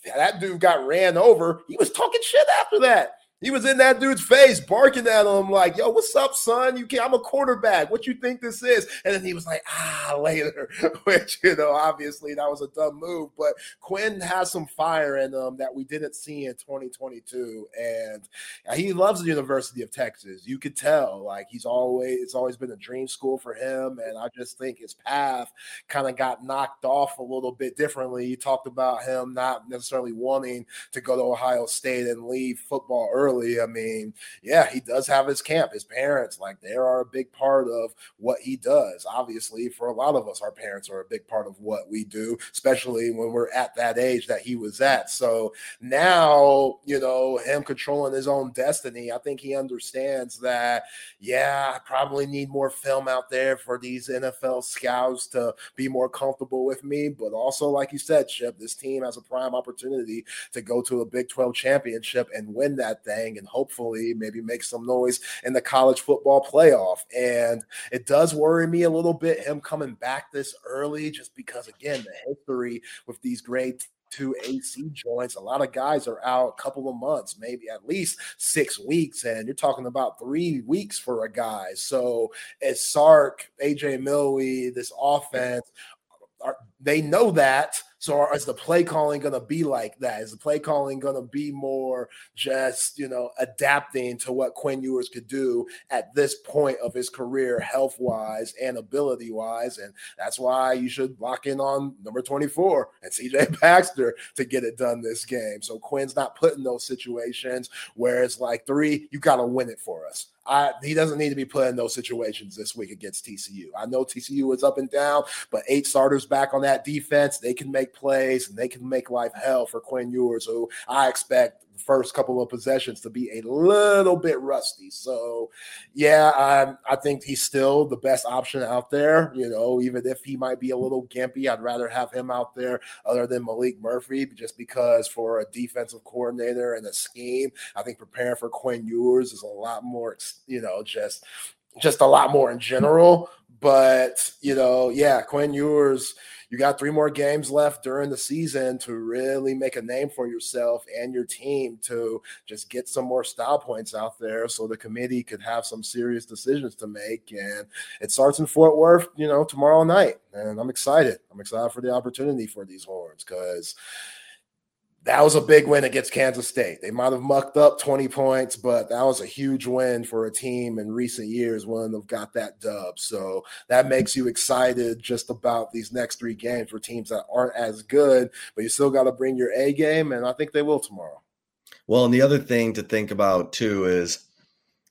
that dude got ran over. He was talking shit after that. He was in that dude's face, barking at him like, "Yo, what's up, son? You can't. I'm a quarterback. What you think this is?" And then he was like, "Ah, later," which you know, obviously that was a dumb move. But Quinn has some fire in him that we didn't see in 2022, and he loves the University of Texas. You could tell, like he's always it's always been a dream school for him, and I just think his path kind of got knocked off a little bit differently. You talked about him not necessarily wanting to go to Ohio State and leave football early I mean, yeah, he does have his camp. His parents, like, they are a big part of what he does. Obviously, for a lot of us, our parents are a big part of what we do, especially when we're at that age that he was at. So now, you know, him controlling his own destiny, I think he understands that, yeah, I probably need more film out there for these NFL scouts to be more comfortable with me. But also, like you said, Chip, this team has a prime opportunity to go to a Big 12 championship and win that thing and hopefully maybe make some noise in the college football playoff. And it does worry me a little bit him coming back this early, just because again the history with these grade two AC joints. A lot of guys are out a couple of months, maybe at least six weeks, and you're talking about three weeks for a guy. So as Sark, AJ Milwee, this offense, are, they know that so is the play calling going to be like that? Is the play calling going to be more just, you know, adapting to what Quinn Ewers could do at this point of his career, health wise and ability wise? And that's why you should lock in on number 24 and CJ Baxter to get it done this game. So Quinn's not put in those situations where it's like three, you got to win it for us. I, he doesn't need to be put in those situations this week against TCU. I know TCU is up and down, but eight starters back on that defense, they can make plays and they can make life hell for Quinn Ewers, who I expect first couple of possessions to be a little bit rusty. So, yeah, I, I think he's still the best option out there. You know, even if he might be a little gimpy, I'd rather have him out there other than Maalik Murphy, just because for a defensive coordinator and a scheme, I think preparing for Quinn Ewers is a lot more, you know, just just a lot more in general. But you know, yeah, Quinn Ewers you got three more games left during the season to really make a name for yourself and your team to just get some more style points out there so the committee could have some serious decisions to make. And it starts in Fort Worth, you know, tomorrow night. And I'm excited. I'm excited for the opportunity for these horns because that was a big win against Kansas State. They might have mucked up 20 points, but that was a huge win for a team in recent years when they've got that dub. So that makes you excited just about these next three games for teams that aren't as good, but you still got to bring your A game, and I think they will tomorrow. Well, and the other thing to think about too is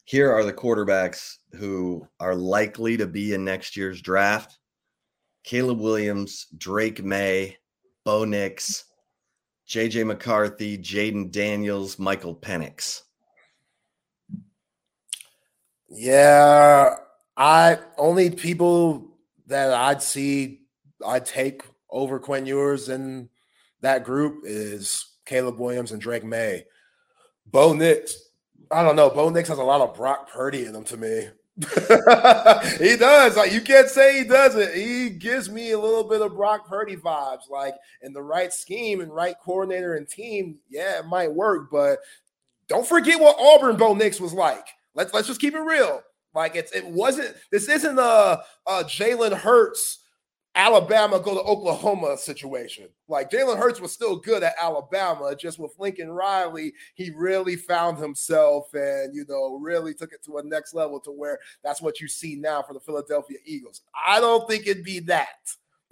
here are the quarterbacks who are likely to be in next year's draft Caleb Williams, Drake Maye, Bo Nix, JJ McCarthy, Jayden Daniels, Michael Penix. Yeah, I only people that I'd see I'd take over Quinn Ewers in that group is Caleb Williams and Drake Maye. Bo Nix, I don't know. Bo Nix has a lot of Brock Purdy in him to me. he does. Like you can't say he doesn't. He gives me a little bit of Brock Purdy vibes. Like in the right scheme and right coordinator and team, yeah, it might work. But don't forget what Auburn Bo Nix was like. Let's let's just keep it real. Like it's it wasn't. This isn't a, a Jalen Hurts Alabama go to Oklahoma situation. Like Jalen Hurts was still good at Alabama, just with Lincoln Riley, he really found himself and you know really took it to a next level to where that's what you see now for the Philadelphia Eagles. I don't think it'd be that.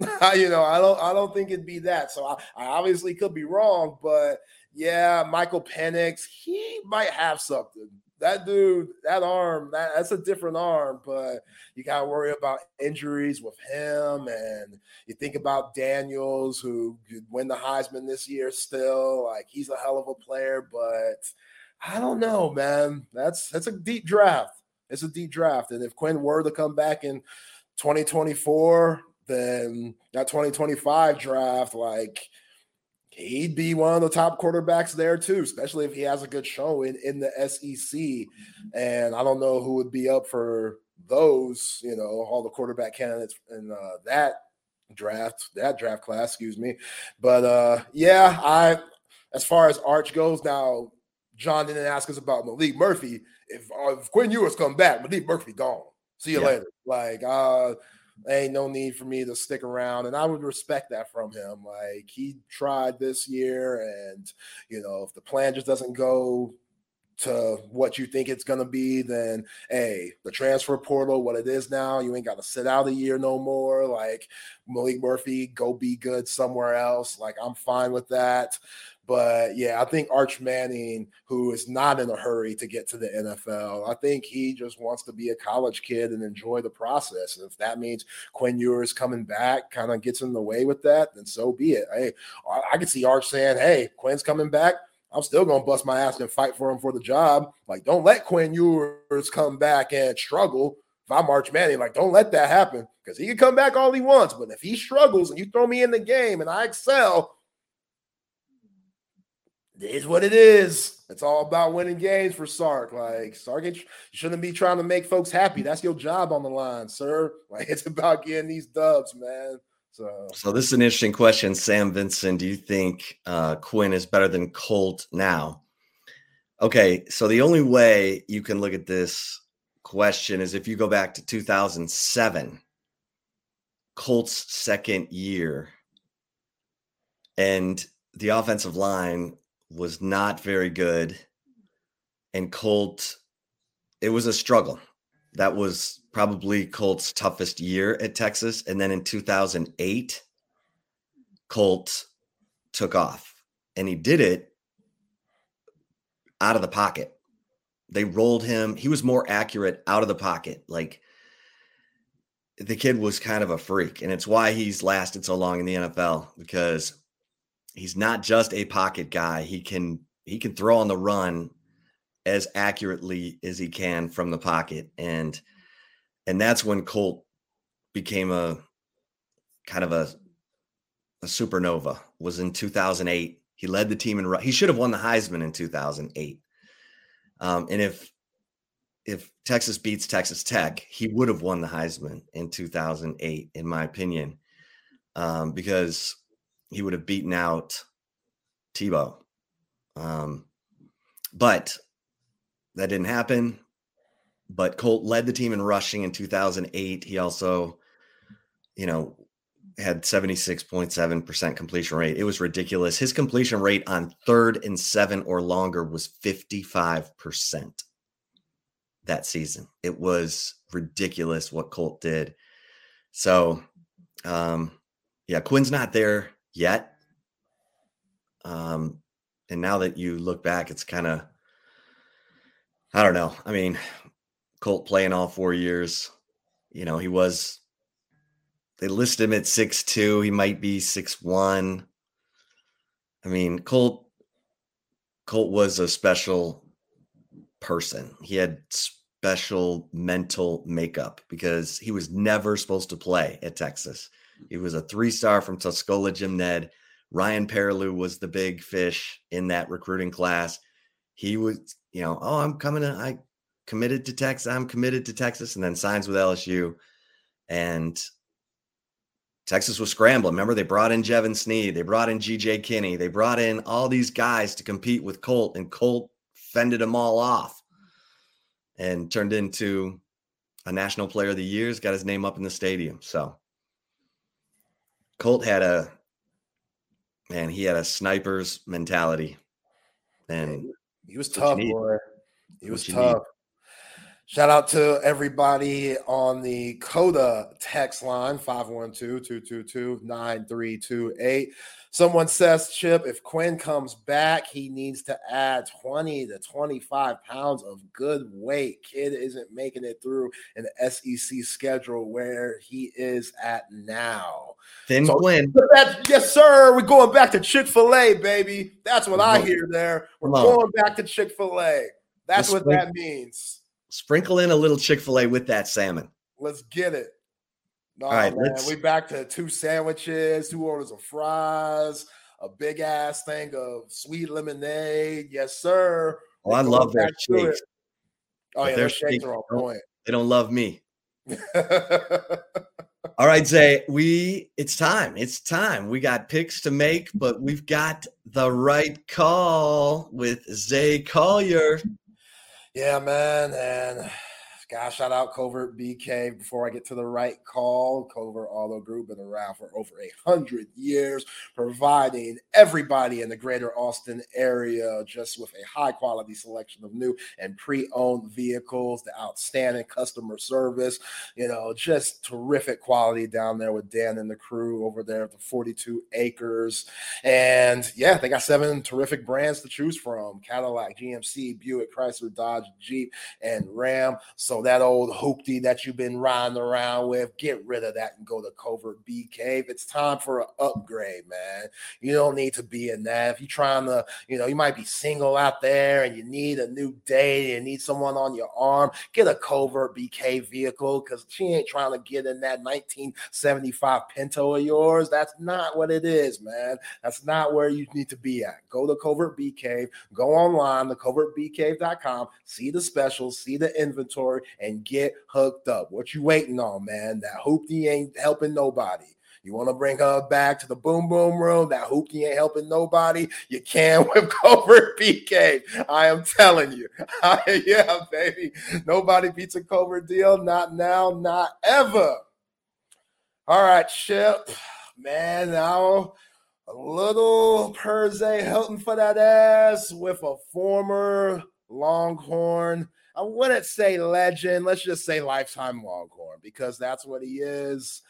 you know, I don't I don't think it'd be that. So I, I obviously could be wrong, but yeah, Michael Penix, he might have something that dude, that arm, that, that's a different arm, but you got to worry about injuries with him. And you think about Daniels, who could win the Heisman this year still. Like, he's a hell of a player, but I don't know, man. That's that's a deep draft. It's a deep draft. And if Quinn were to come back in 2024, then that 2025 draft, like, he'd be one of the top quarterbacks there too, especially if he has a good showing in the SEC. And I don't know who would be up for those, you know, all the quarterback candidates in uh, that draft, that draft class, excuse me. But uh, yeah, I, as far as Arch goes, now John didn't ask us about Maalik Murphy. If, uh, if Quinn Ewers come back, Maalik Murphy gone. See you yeah. later. Like, uh, ain't no need for me to stick around. And I would respect that from him. Like he tried this year, and you know, if the plan just doesn't go to what you think it's gonna be, then hey, the transfer portal, what it is now, you ain't gotta sit out a year no more. Like Maalik Murphy, go be good somewhere else. Like I'm fine with that. But yeah, I think Arch Manning, who is not in a hurry to get to the NFL, I think he just wants to be a college kid and enjoy the process. And if that means Quinn Ewers coming back kind of gets in the way with that, then so be it. Hey, I can see Arch saying, hey, Quinn's coming back. I'm still gonna bust my ass and fight for him for the job. Like, don't let Quinn Ewers come back and struggle. If I'm Arch Manning, like, don't let that happen because he can come back all he wants. But if he struggles and you throw me in the game and I excel, it is what it is. It's all about winning games for Sark. Like Sark, you shouldn't be trying to make folks happy. That's your job on the line, sir. Like it's about getting these dubs, man. So, so this is an interesting question, Sam Vincent. Do you think uh, Quinn is better than Colt now? Okay, so the only way you can look at this question is if you go back to 2007, Colt's second year, and the offensive line was not very good. And Colt, it was a struggle. That was probably Colt's toughest year at Texas. And then in 2008, Colt took off and he did it out of the pocket. They rolled him. He was more accurate out of the pocket. Like the kid was kind of a freak. And it's why he's lasted so long in the NFL because he's not just a pocket guy. He can he can throw on the run as accurately as he can from the pocket. And and that's when Colt became a kind of a a supernova was in 2008 he led the team in he should have won the heisman in 2008 um, and if if texas beats texas tech he would have won the heisman in 2008 in my opinion. Um, because he would have beaten out Tebow. Um, but that didn't happen. But Colt led the team in rushing in 2008. He also, you know, had 76.7% completion rate. It was ridiculous. His completion rate on third and seven or longer was 55% that season. It was ridiculous what Colt did. So, um, yeah, Quinn's not there yet. Um, and now that you look back, it's kind of, I don't know. I mean, Colt playing all four years, you know, he was they list him at six two. He might be six one. I mean, Colt Colt was a special person. He had special mental makeup because he was never supposed to play at Texas. He was a three star from Tuscola Jim Ned. Ryan Perrilloux was the big fish in that recruiting class. He was, you know, oh, I'm coming to, I committed to Texas. I'm committed to Texas, and then signs with LSU. And Texas was scrambling. Remember, they brought in Jevan Snead, they brought in GJ Kinne, they brought in all these guys to compete with Colt, and Colt fended them all off and turned into a national player of the year. got his name up in the stadium. So Colt had a man, he had a sniper's mentality. And he was tough, boy. He was tough. Shout out to everybody on the Coda text line 512 222 9328. Someone says, Chip, if Quinn comes back, he needs to add 20 to 25 pounds of good weight. Kid isn't making it through an SEC schedule where he is at now. Thin so, Quinn. yes, sir. We're going back to Chick fil A, baby. That's what I hear there. We're going back to Chick fil A. That's what that means. Sprinkle in a little Chick fil A with that salmon. Let's get it. No, All right, man. We back to two sandwiches, two orders of fries, a big ass thing of sweet lemonade. Yes, sir. Oh, I love oh, their shakes. Oh, yeah, their shakes are on point. They don't love me. All right, Zay, we it's time. It's time. We got picks to make, but we've got the right call with Zay Collier. Yeah, man. And gosh, shout out Covert Bee Cave before I get to the right call. Covert Auto Group been around for over a hundred years, providing everybody in the greater Austin area just with a high quality selection of new and pre-owned vehicles, the outstanding customer service, you know, just terrific quality down there with Dan and the crew over there at the 42 acres. And yeah, they got seven terrific brands to choose from: Cadillac, GMC, Buick, Chrysler, Dodge, Jeep, and Ram. So that old hoopty that you've been riding around with, get rid of that and go to Covert Bee Cave. It's time for an upgrade, man. You don't need to be in that. If you're trying to, you know, you might be single out there and you need a new date and need someone on your arm, get a Covert Bee Cave vehicle because she ain't trying to get in that 1975 Pinto of yours. That's not what it is, man. That's not where you need to be at. Go to Covert Bee Cave, go online to covertbeecave.com, see the specials, see the inventory, and get hooked up. What you waiting on, man? That hoopty ain't helping nobody. You want to bring her back to the boom boom room? That hoopty ain't helping nobody. You can with Covert Bee Cave. I am telling you. yeah, baby. Nobody beats a Covert deal. Not now, not ever. All right, Chip. Man, now a little Perez Hilton for that ass with a former Longhorn I wouldn't say legend. Let's just say lifetime Longhorn because that's what he is.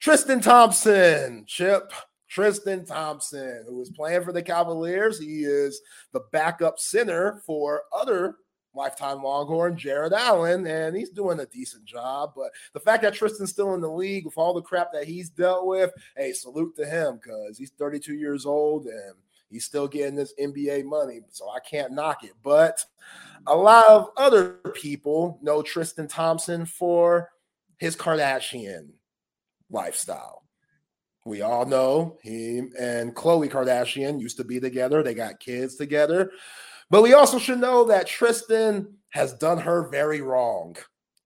Tristan Thompson, Chip. Tristan Thompson, who is playing for the Cavaliers. He is the backup center for other lifetime Longhorn, Jarrett Allen, and he's doing a decent job. But the fact that Tristan's still in the league with all the crap that he's dealt with, hey, salute to him because he's 32 years old and he's still getting this NBA money. So I can't knock it. But a lot of other people know Tristan Thompson for his Kardashian lifestyle. We all know him and Khloe Kardashian used to be together. They got kids together. But we also should know that Tristan has done her very wrong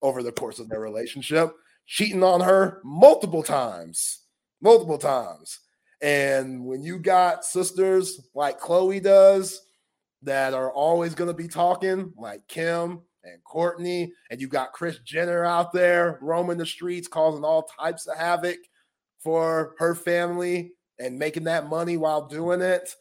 over the course of their relationship, cheating on her multiple times. Multiple times. And when you got sisters like Khloe does, that are always going to be talking, like Kim and Kourtney, and you got Kris Jenner out there roaming the streets, causing all types of havoc. for her family and making that money while doing it,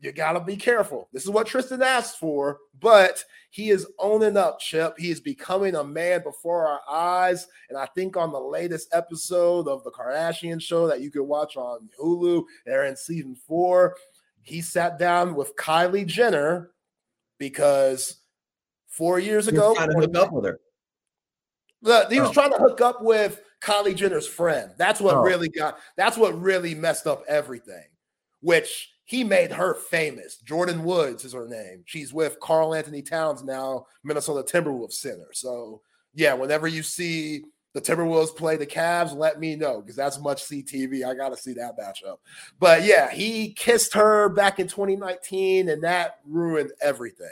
you got to be careful. This is what Tristan asked for, but he is owning up, Chip. He is becoming a man before our eyes. And I think on the latest episode of The Kardashian Show that you could watch on Hulu, they're in season four, he sat down with Kylie Jenner because four years ago, trying to hook up with her. he was oh. trying to hook up with Kylie Jenner's friend. That's what oh. really got, that's what really messed up everything, which he made her famous. Jordyn Woods is her name. She's with Karl-Anthony Towns now, Minnesota Timberwolves center. So yeah, whenever you see the Timberwolves play the Cavs, let me know because that's much CTV. I got to see that matchup. But yeah, he kissed her back in 2019, and that ruined everything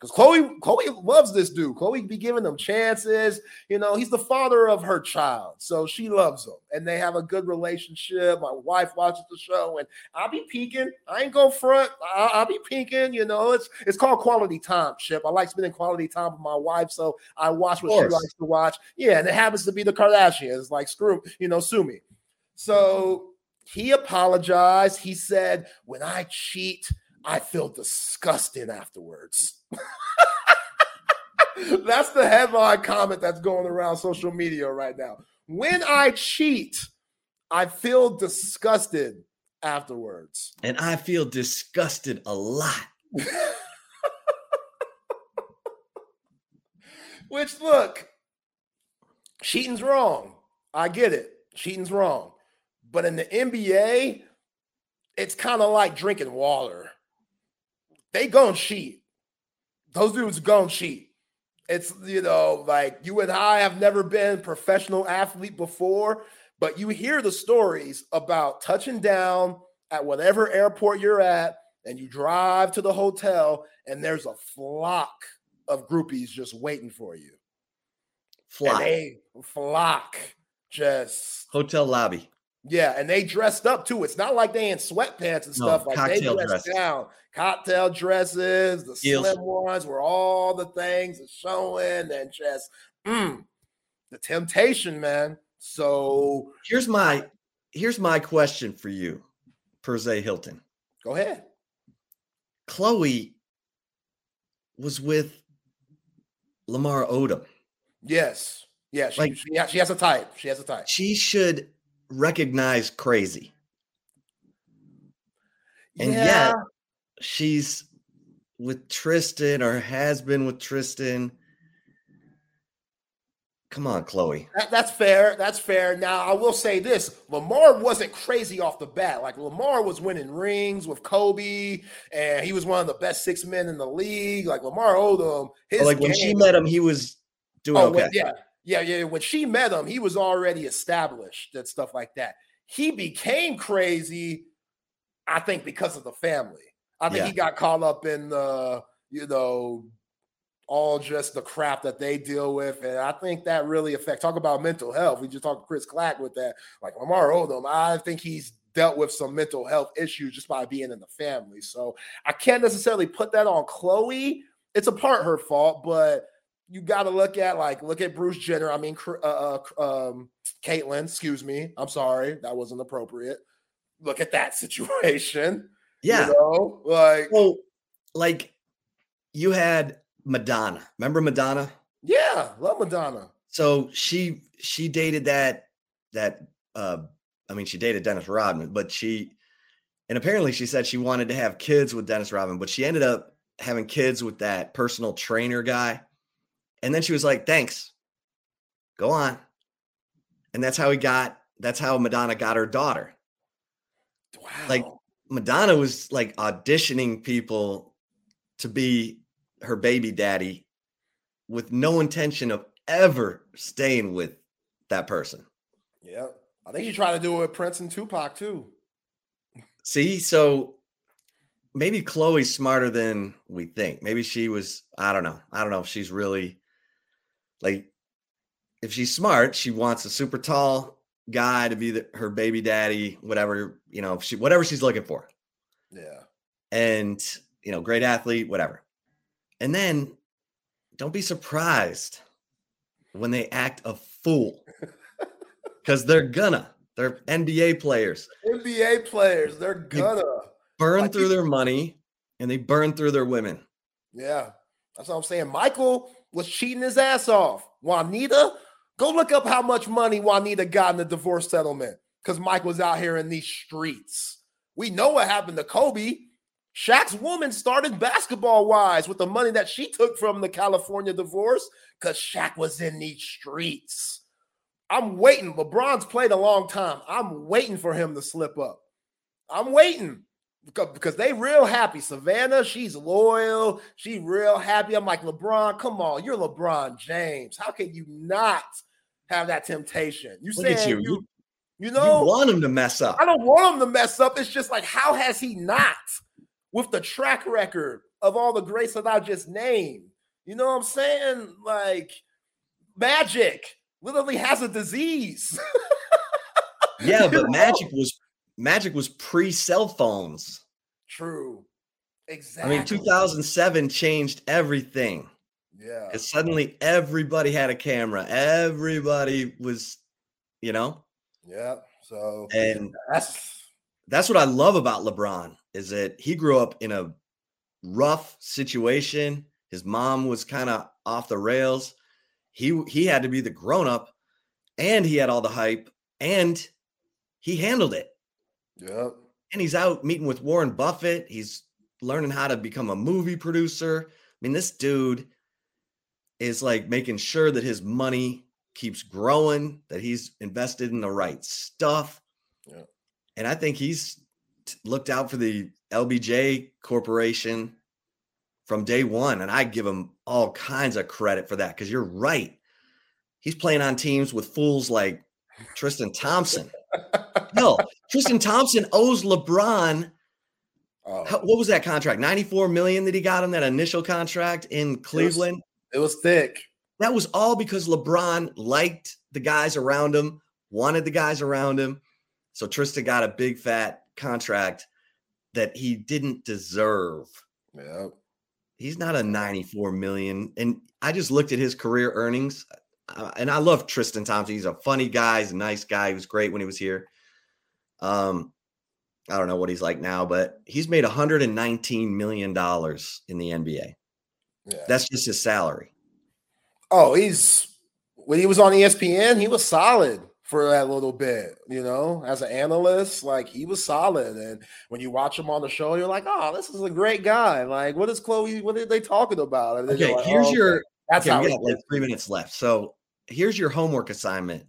because Khloe, Khloe loves this dude. Khloe be giving him chances. You know, he's the father of her child, so she loves him, and they have a good relationship. My wife watches the show, and I'll be peeking. I ain't go front. I'll, I'll be peeking. You know, it's it's called quality time. Chip. I like spending quality time with my wife, so I watch what she likes to watch. Yeah, and it happens to be the Kardashians. Like screw, you know, sue me. So he apologized. He said, "When I cheat." I feel disgusted afterwards. that's the headline comment that's going around social media right now. When I cheat, I feel disgusted afterwards. And I feel disgusted a lot. Which, look, cheating's wrong. I get it. Cheating's wrong. But in the NBA, it's kind of like drinking water they gonna cheat. Those dudes gonna cheat. It's you know, like you and I have never been professional athlete before, but you hear the stories about touching down at whatever airport you're at, and you drive to the hotel, and there's a flock of groupies just waiting for you. Flock. Flock. Just hotel lobby. Yeah, and they dressed up too. It's not like they in sweatpants and stuff. Like they dressed dresses. down. Cocktail dresses, the Heels. slim ones, where all the things are showing, and just mm, the temptation, man. So here's my here's my question for you, Zay Hilton. Go ahead. Khloe was with Lamar Odom. Yes. Yeah, she, like, she, she has a type. She has a type. She should recognize crazy. And yeah. yet she's with Tristan or has been with Tristan. Come on, Khloe. That, that's fair. That's fair. Now, I will say this Lamar wasn't crazy off the bat. Like, Lamar was winning rings with Kobe, and he was one of the best six men in the league. Like, Lamar Odom, his like when she met him, he was doing oh, okay. yeah. Yeah, yeah. When she met him, he was already established and stuff like that. He became crazy, I think, because of the family. I think yeah. he got caught up in the, you know, all just the crap that they deal with. And I think that really affects talk about mental health. We just talked to Chris Clack with that. Like Lamar Odom, I think he's dealt with some mental health issues just by being in the family. So I can't necessarily put that on Khloe. It's a part her fault, but you got to look at like look at Bruce Jenner. I mean, uh, uh, um, Caitlyn. Excuse me. I'm sorry, that wasn't appropriate. Look at that situation. Yeah, you know? like well, like you had Madonna. Remember Madonna? Yeah, love Madonna. So she she dated that that uh I mean she dated Dennis Rodman, but she and apparently she said she wanted to have kids with Dennis Rodman, but she ended up having kids with that personal trainer guy. And then she was like, thanks. Go on. And that's how he got, that's how Madonna got her daughter. Wow. Like Madonna was like auditioning people to be her baby daddy with no intention of ever staying with that person. Yeah. I think she tried to do it with Prince and Tupac too. See, so maybe Khloe's smarter than we think. Maybe she was, I don't know. I don't know if she's really like if she's smart, she wants a super tall guy to be the, her baby daddy, whatever, you know, she whatever she's looking for. Yeah. And, you know, great athlete, whatever. And then don't be surprised when they act a fool. Cuz they're gonna. They're NBA players. NBA players, they're gonna burn Like, through their money and they burn through their women. Yeah, that's what I'm saying. Michael was cheating his ass off. Juanita, go look up how much money Juanita got in the divorce settlement because Mike was out here in these streets. We know what happened to Kobe. Shaq's woman started basketball wise with the money that she took from the California divorce because Shaq was in these streets. I'm waiting. LeBron's played a long time. I'm waiting for him to slip up. I'm waiting because, they real happy. Savannah, she's loyal. She real happy. I'm like, LeBron, come on. You're LeBron James. How can you not have that temptation? You saying you. you, You, you you want him to mess up. I don't want him to mess up. It's just like, how has he not with the track record of all the greats that I just named? You know what I'm saying? Like, Magic literally has a disease. Yeah, but? Magic was Magic was pre cell phones. True. Exactly. I mean, 2007 changed everything. Yeah. Because suddenly everybody had a camera. Everybody was, you know, Yeah. So and that's that's what I love about LeBron is that he grew up in a rough situation. His mom was kind of off the rails. He he had to be the grown up, and he had all the hype, and he handled it. Yeah. And he's out meeting with Warren Buffett. He's learning how to become a movie producer. I mean, this dude is like making sure that his money keeps growing, that he's invested in the right stuff. Yeah. And I think he's looked out for the LBJ Corporation from day one. And I give him all kinds of credit for that because you're right. He's playing on teams with fools like Tristan Thompson. Hell, Tristan Thompson owes LeBron Oh, how- what was that contract? 94 million that he got on that initial contract in Cleveland. it was thick. That was all because LeBron liked the guys around him, wanted the guys around him. So Tristan got a big fat contract that he didn't deserve. Yeah. He's not a 94 million. And I just looked at his career earnings. uh, and I love Tristan Thompson. He's a funny guy. He's a nice guy. He was great when he was here. Um, I don't know what he's like now, but he's made 119 million dollars in the NBA. Yeah. That's just his salary. Oh, he's when he was on ESPN, he was solid for that little bit, you know, as an analyst, like he was solid. And when you watch him on the show, you're like, oh, this is a great guy. Like, what is Khloe? What are they talking about? And Okay, like, here's oh, your that's okay, how we got like three minutes left. So here's your homework assignment.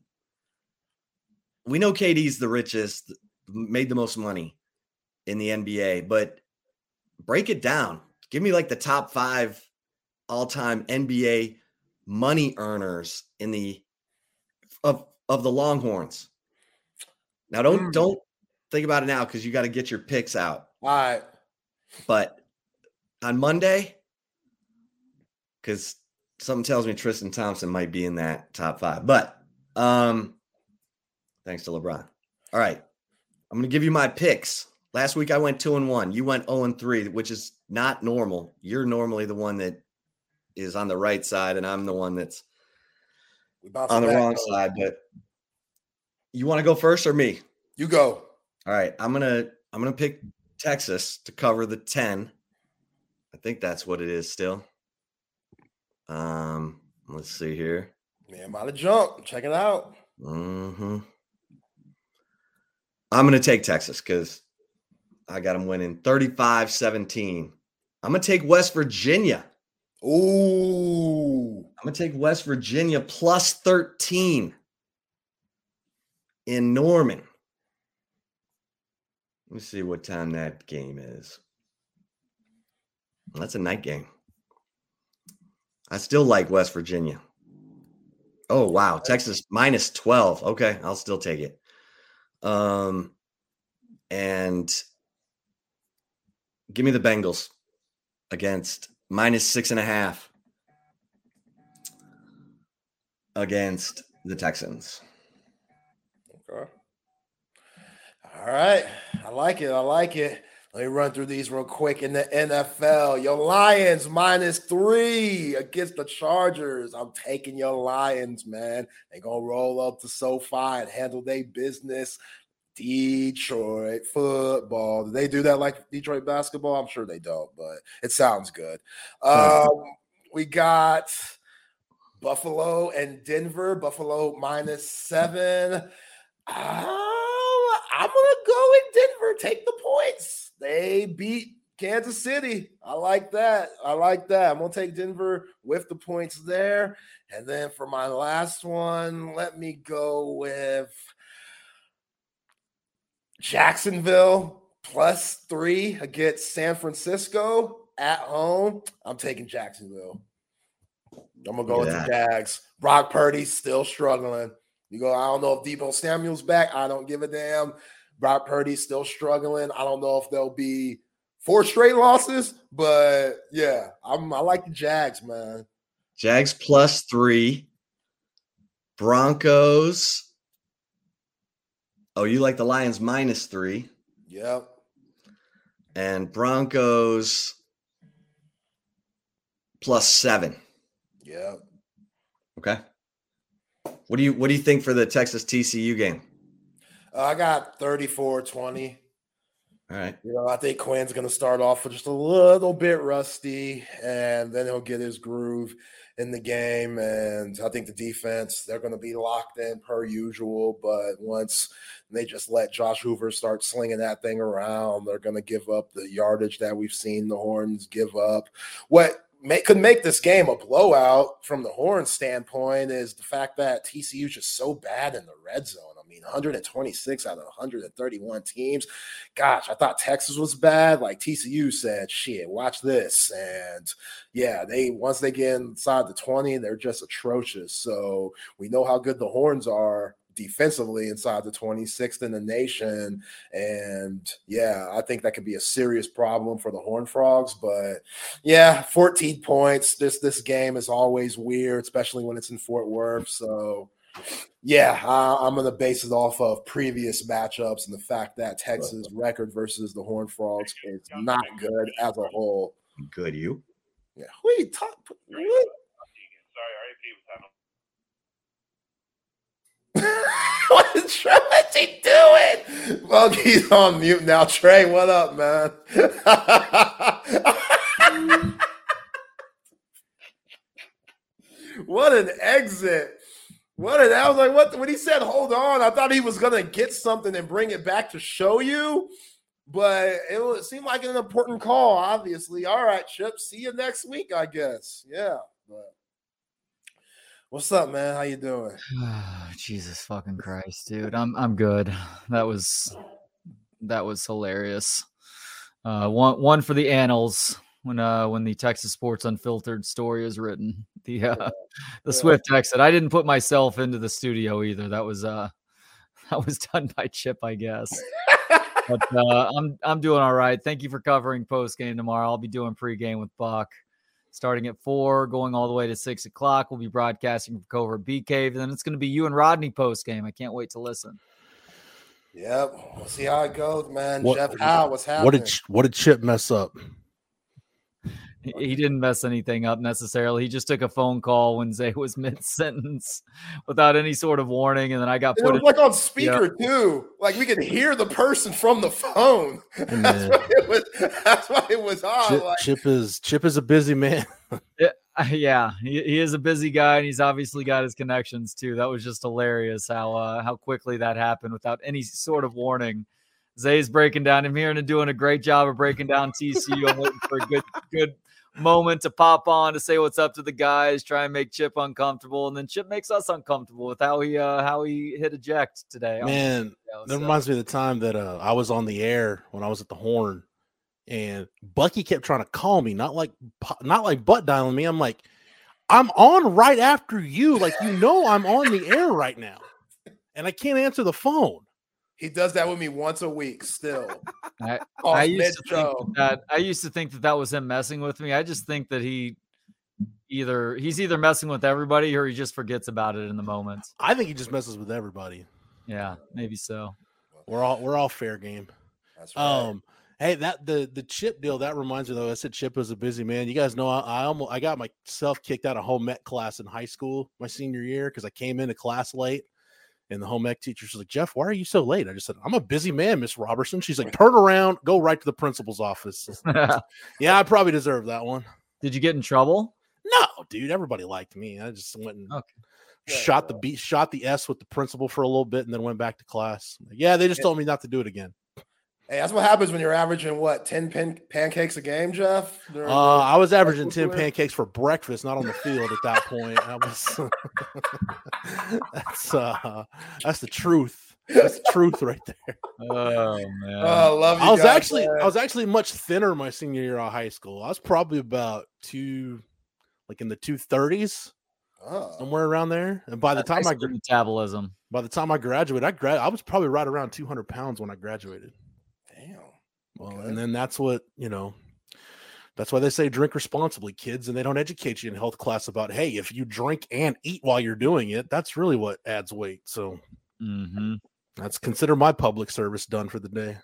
We know KD's the richest, made the most money in the NBA, but break it down. Give me like the top five all-time NBA money earners in the of of the Longhorns. Now don't Hmm. don't think about it now because you got to get your picks out. All right. But on Monday, because something tells me Tristan Thompson might be in that top five. But um, thanks to LeBron. All right. I'm gonna give you my picks. Last week I went two and one. You went 0 and 3, which is not normal. You're normally the one that is on the right side, and I'm the one that's on the back, wrong though. side. But you want to go first or me? You go. All right, I'm gonna I'm gonna pick Texas to cover the 10. I think that's what it is still. Um, let's see here. Man, by the jump. Check it out. hmm I'm gonna take Texas because I got them winning 35-17. I'm gonna take West Virginia. Ooh. I'm gonna take West Virginia plus 13 in Norman. Let me see what time that game is. That's a night game. I still like West Virginia. Oh wow, Texas minus 12. Okay, I'll still take it. Um and give me the Bengals against minus six and a half against the Texans. Okay. All right. I like it. I like it. Let me run through these real quick in the NFL. Your Lions minus three against the Chargers. I'm taking your Lions, man. They're going to roll up to SoFi and handle their business. Detroit football. Do they do that like Detroit basketball? I'm sure they don't, but it sounds good. Um, we got Buffalo and Denver. Buffalo minus seven. Oh, I'm gonna go in Denver. Take the points. They beat Kansas City. I like that. I like that. I'm gonna take Denver with the points there. And then for my last one, let me go with Jacksonville plus three against San Francisco at home. I'm taking Jacksonville. I'm gonna go with the Jags. Brock Purdy still struggling. You go, I don't know if Deebo Samuel's back. I don't give a damn. Brock Purdy's still struggling. I don't know if there'll be four straight losses, but yeah, I'm I like the Jags, man. Jags plus three. Broncos. Oh, you like the Lions minus three. Yep. And Broncos plus seven. Yep. Okay. What do you what do you think for the Texas TCU game? Uh, I got 34 20. All right. You know, I think Quinn's going to start off with just a little bit rusty, and then he'll get his groove in the game. And I think the defense, they're going to be locked in per usual. But once they just let Josh Hoover start slinging that thing around, they're going to give up the yardage that we've seen the Horns give up. What make, could make this game a blowout from the horn standpoint is the fact that TCU is just so bad in the red zone. Mean, 126 out of 131 teams. Gosh, I thought Texas was bad. Like TCU said, shit, watch this. And yeah, they once they get inside the 20, they're just atrocious. So we know how good the horns are defensively inside the 26th in the nation. And yeah, I think that could be a serious problem for the Horn Frogs. But yeah, 14 points. This this game is always weird, especially when it's in Fort Worth. So yeah, I, am going to base it off of previous matchups and the fact that Texas record versus the Horn Frogs is not good as a whole. Good, you. Yeah, who are you talking? Sorry, what is Trey? What's he doing? Well, he's on mute now. Trey, what up, man? what an exit. What an I was like, what when he said hold on, I thought he was gonna get something and bring it back to show you. But it, it seemed like an important call, obviously. All right, Chip. See you next week, I guess. Yeah. But What's up, man? How you doing? Jesus fucking Christ, dude. I'm I'm good. That was that was hilarious. Uh, one one for the annals when uh when the Texas Sports Unfiltered story is written. The uh, the Swift exit. I didn't put myself into the studio either. That was uh that was done by Chip, I guess. but uh, I'm I'm doing all right. Thank you for covering post game tomorrow. I'll be doing pregame with Buck starting at four, going all the way to six o'clock. We'll be broadcasting from Covert Bee Cave. And then it's going to be you and Rodney post game. I can't wait to listen. Yep. We'll see how it goes, man. What, Jeff Howe, what's happening? What did what did Chip mess up? He didn't mess anything up necessarily. He just took a phone call when Zay was mid sentence without any sort of warning, and then I got put it like on speaker yeah. too. Like we could hear the person from the phone. That's why it was. That's why it was on. Chip, like, Chip is Chip is a busy man. yeah, yeah, he, he is a busy guy, and he's obviously got his connections too. That was just hilarious how uh, how quickly that happened without any sort of warning. Zay's breaking down. I'm hearing and doing a great job of breaking down TCU. I'm waiting for a good, good moment to pop on to say what's up to the guys, try and make Chip uncomfortable, and then Chip makes us uncomfortable with how he uh how he hit eject today. Man, that so. reminds me of the time that uh, I was on the air when I was at the Horn, and Bucky kept trying to call me, not like not like butt dialing me. I'm like, I'm on right after you, like you know I'm on the air right now, and I can't answer the phone. He does that with me once a week still. I, I used to think that I used to think that that was him messing with me. I just think that he either he's either messing with everybody or he just forgets about it in the moment. I think he just messes with everybody. Yeah, maybe so. We're all we're all fair game. That's right. Um Hey, that the the chip deal that reminds me though. I said Chip was a busy man. You guys know I, I almost I got myself kicked out of home ec class in high school my senior year because I came into class late, and the home ec teacher was like, "Jeff, why are you so late?" I just said, "I'm a busy man, Miss Robertson." She's like, "Turn around, go right to the principal's office." yeah, I probably deserve that one. Did you get in trouble? No, dude, everybody liked me. I just went and Okay. shot the beat, shot the S with the principal for a little bit, and then went back to class. Yeah, they just Yeah. told me not to do it again. Hey, that's what happens when you're averaging what ten pan- pancakes a game, Jeff. Uh, the- I was averaging 10 career? pancakes for breakfast, not on the field at that point. I was that's uh that's the truth. That's the truth right there. Oh man. Oh, love you. I was guys, actually man. I was actually much thinner my senior year of high school. I was probably about two like in the two thirties, Oh, somewhere around there. And by the time high I school metabolism. by the time I graduated, I grad I was probably right around 200 pounds when I graduated. Damn. Well, Okay. and then that's what you know. That's why they say drink responsibly, kids, and they don't educate you in health class about hey, if you drink and eat while you're doing it, that's really what adds weight. So hmm that's consider my public service done for the day.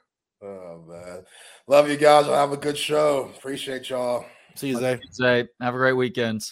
Oh man, love you guys. I'll have a good show. Appreciate y'all. See you, Zay. Say, have a great weekend.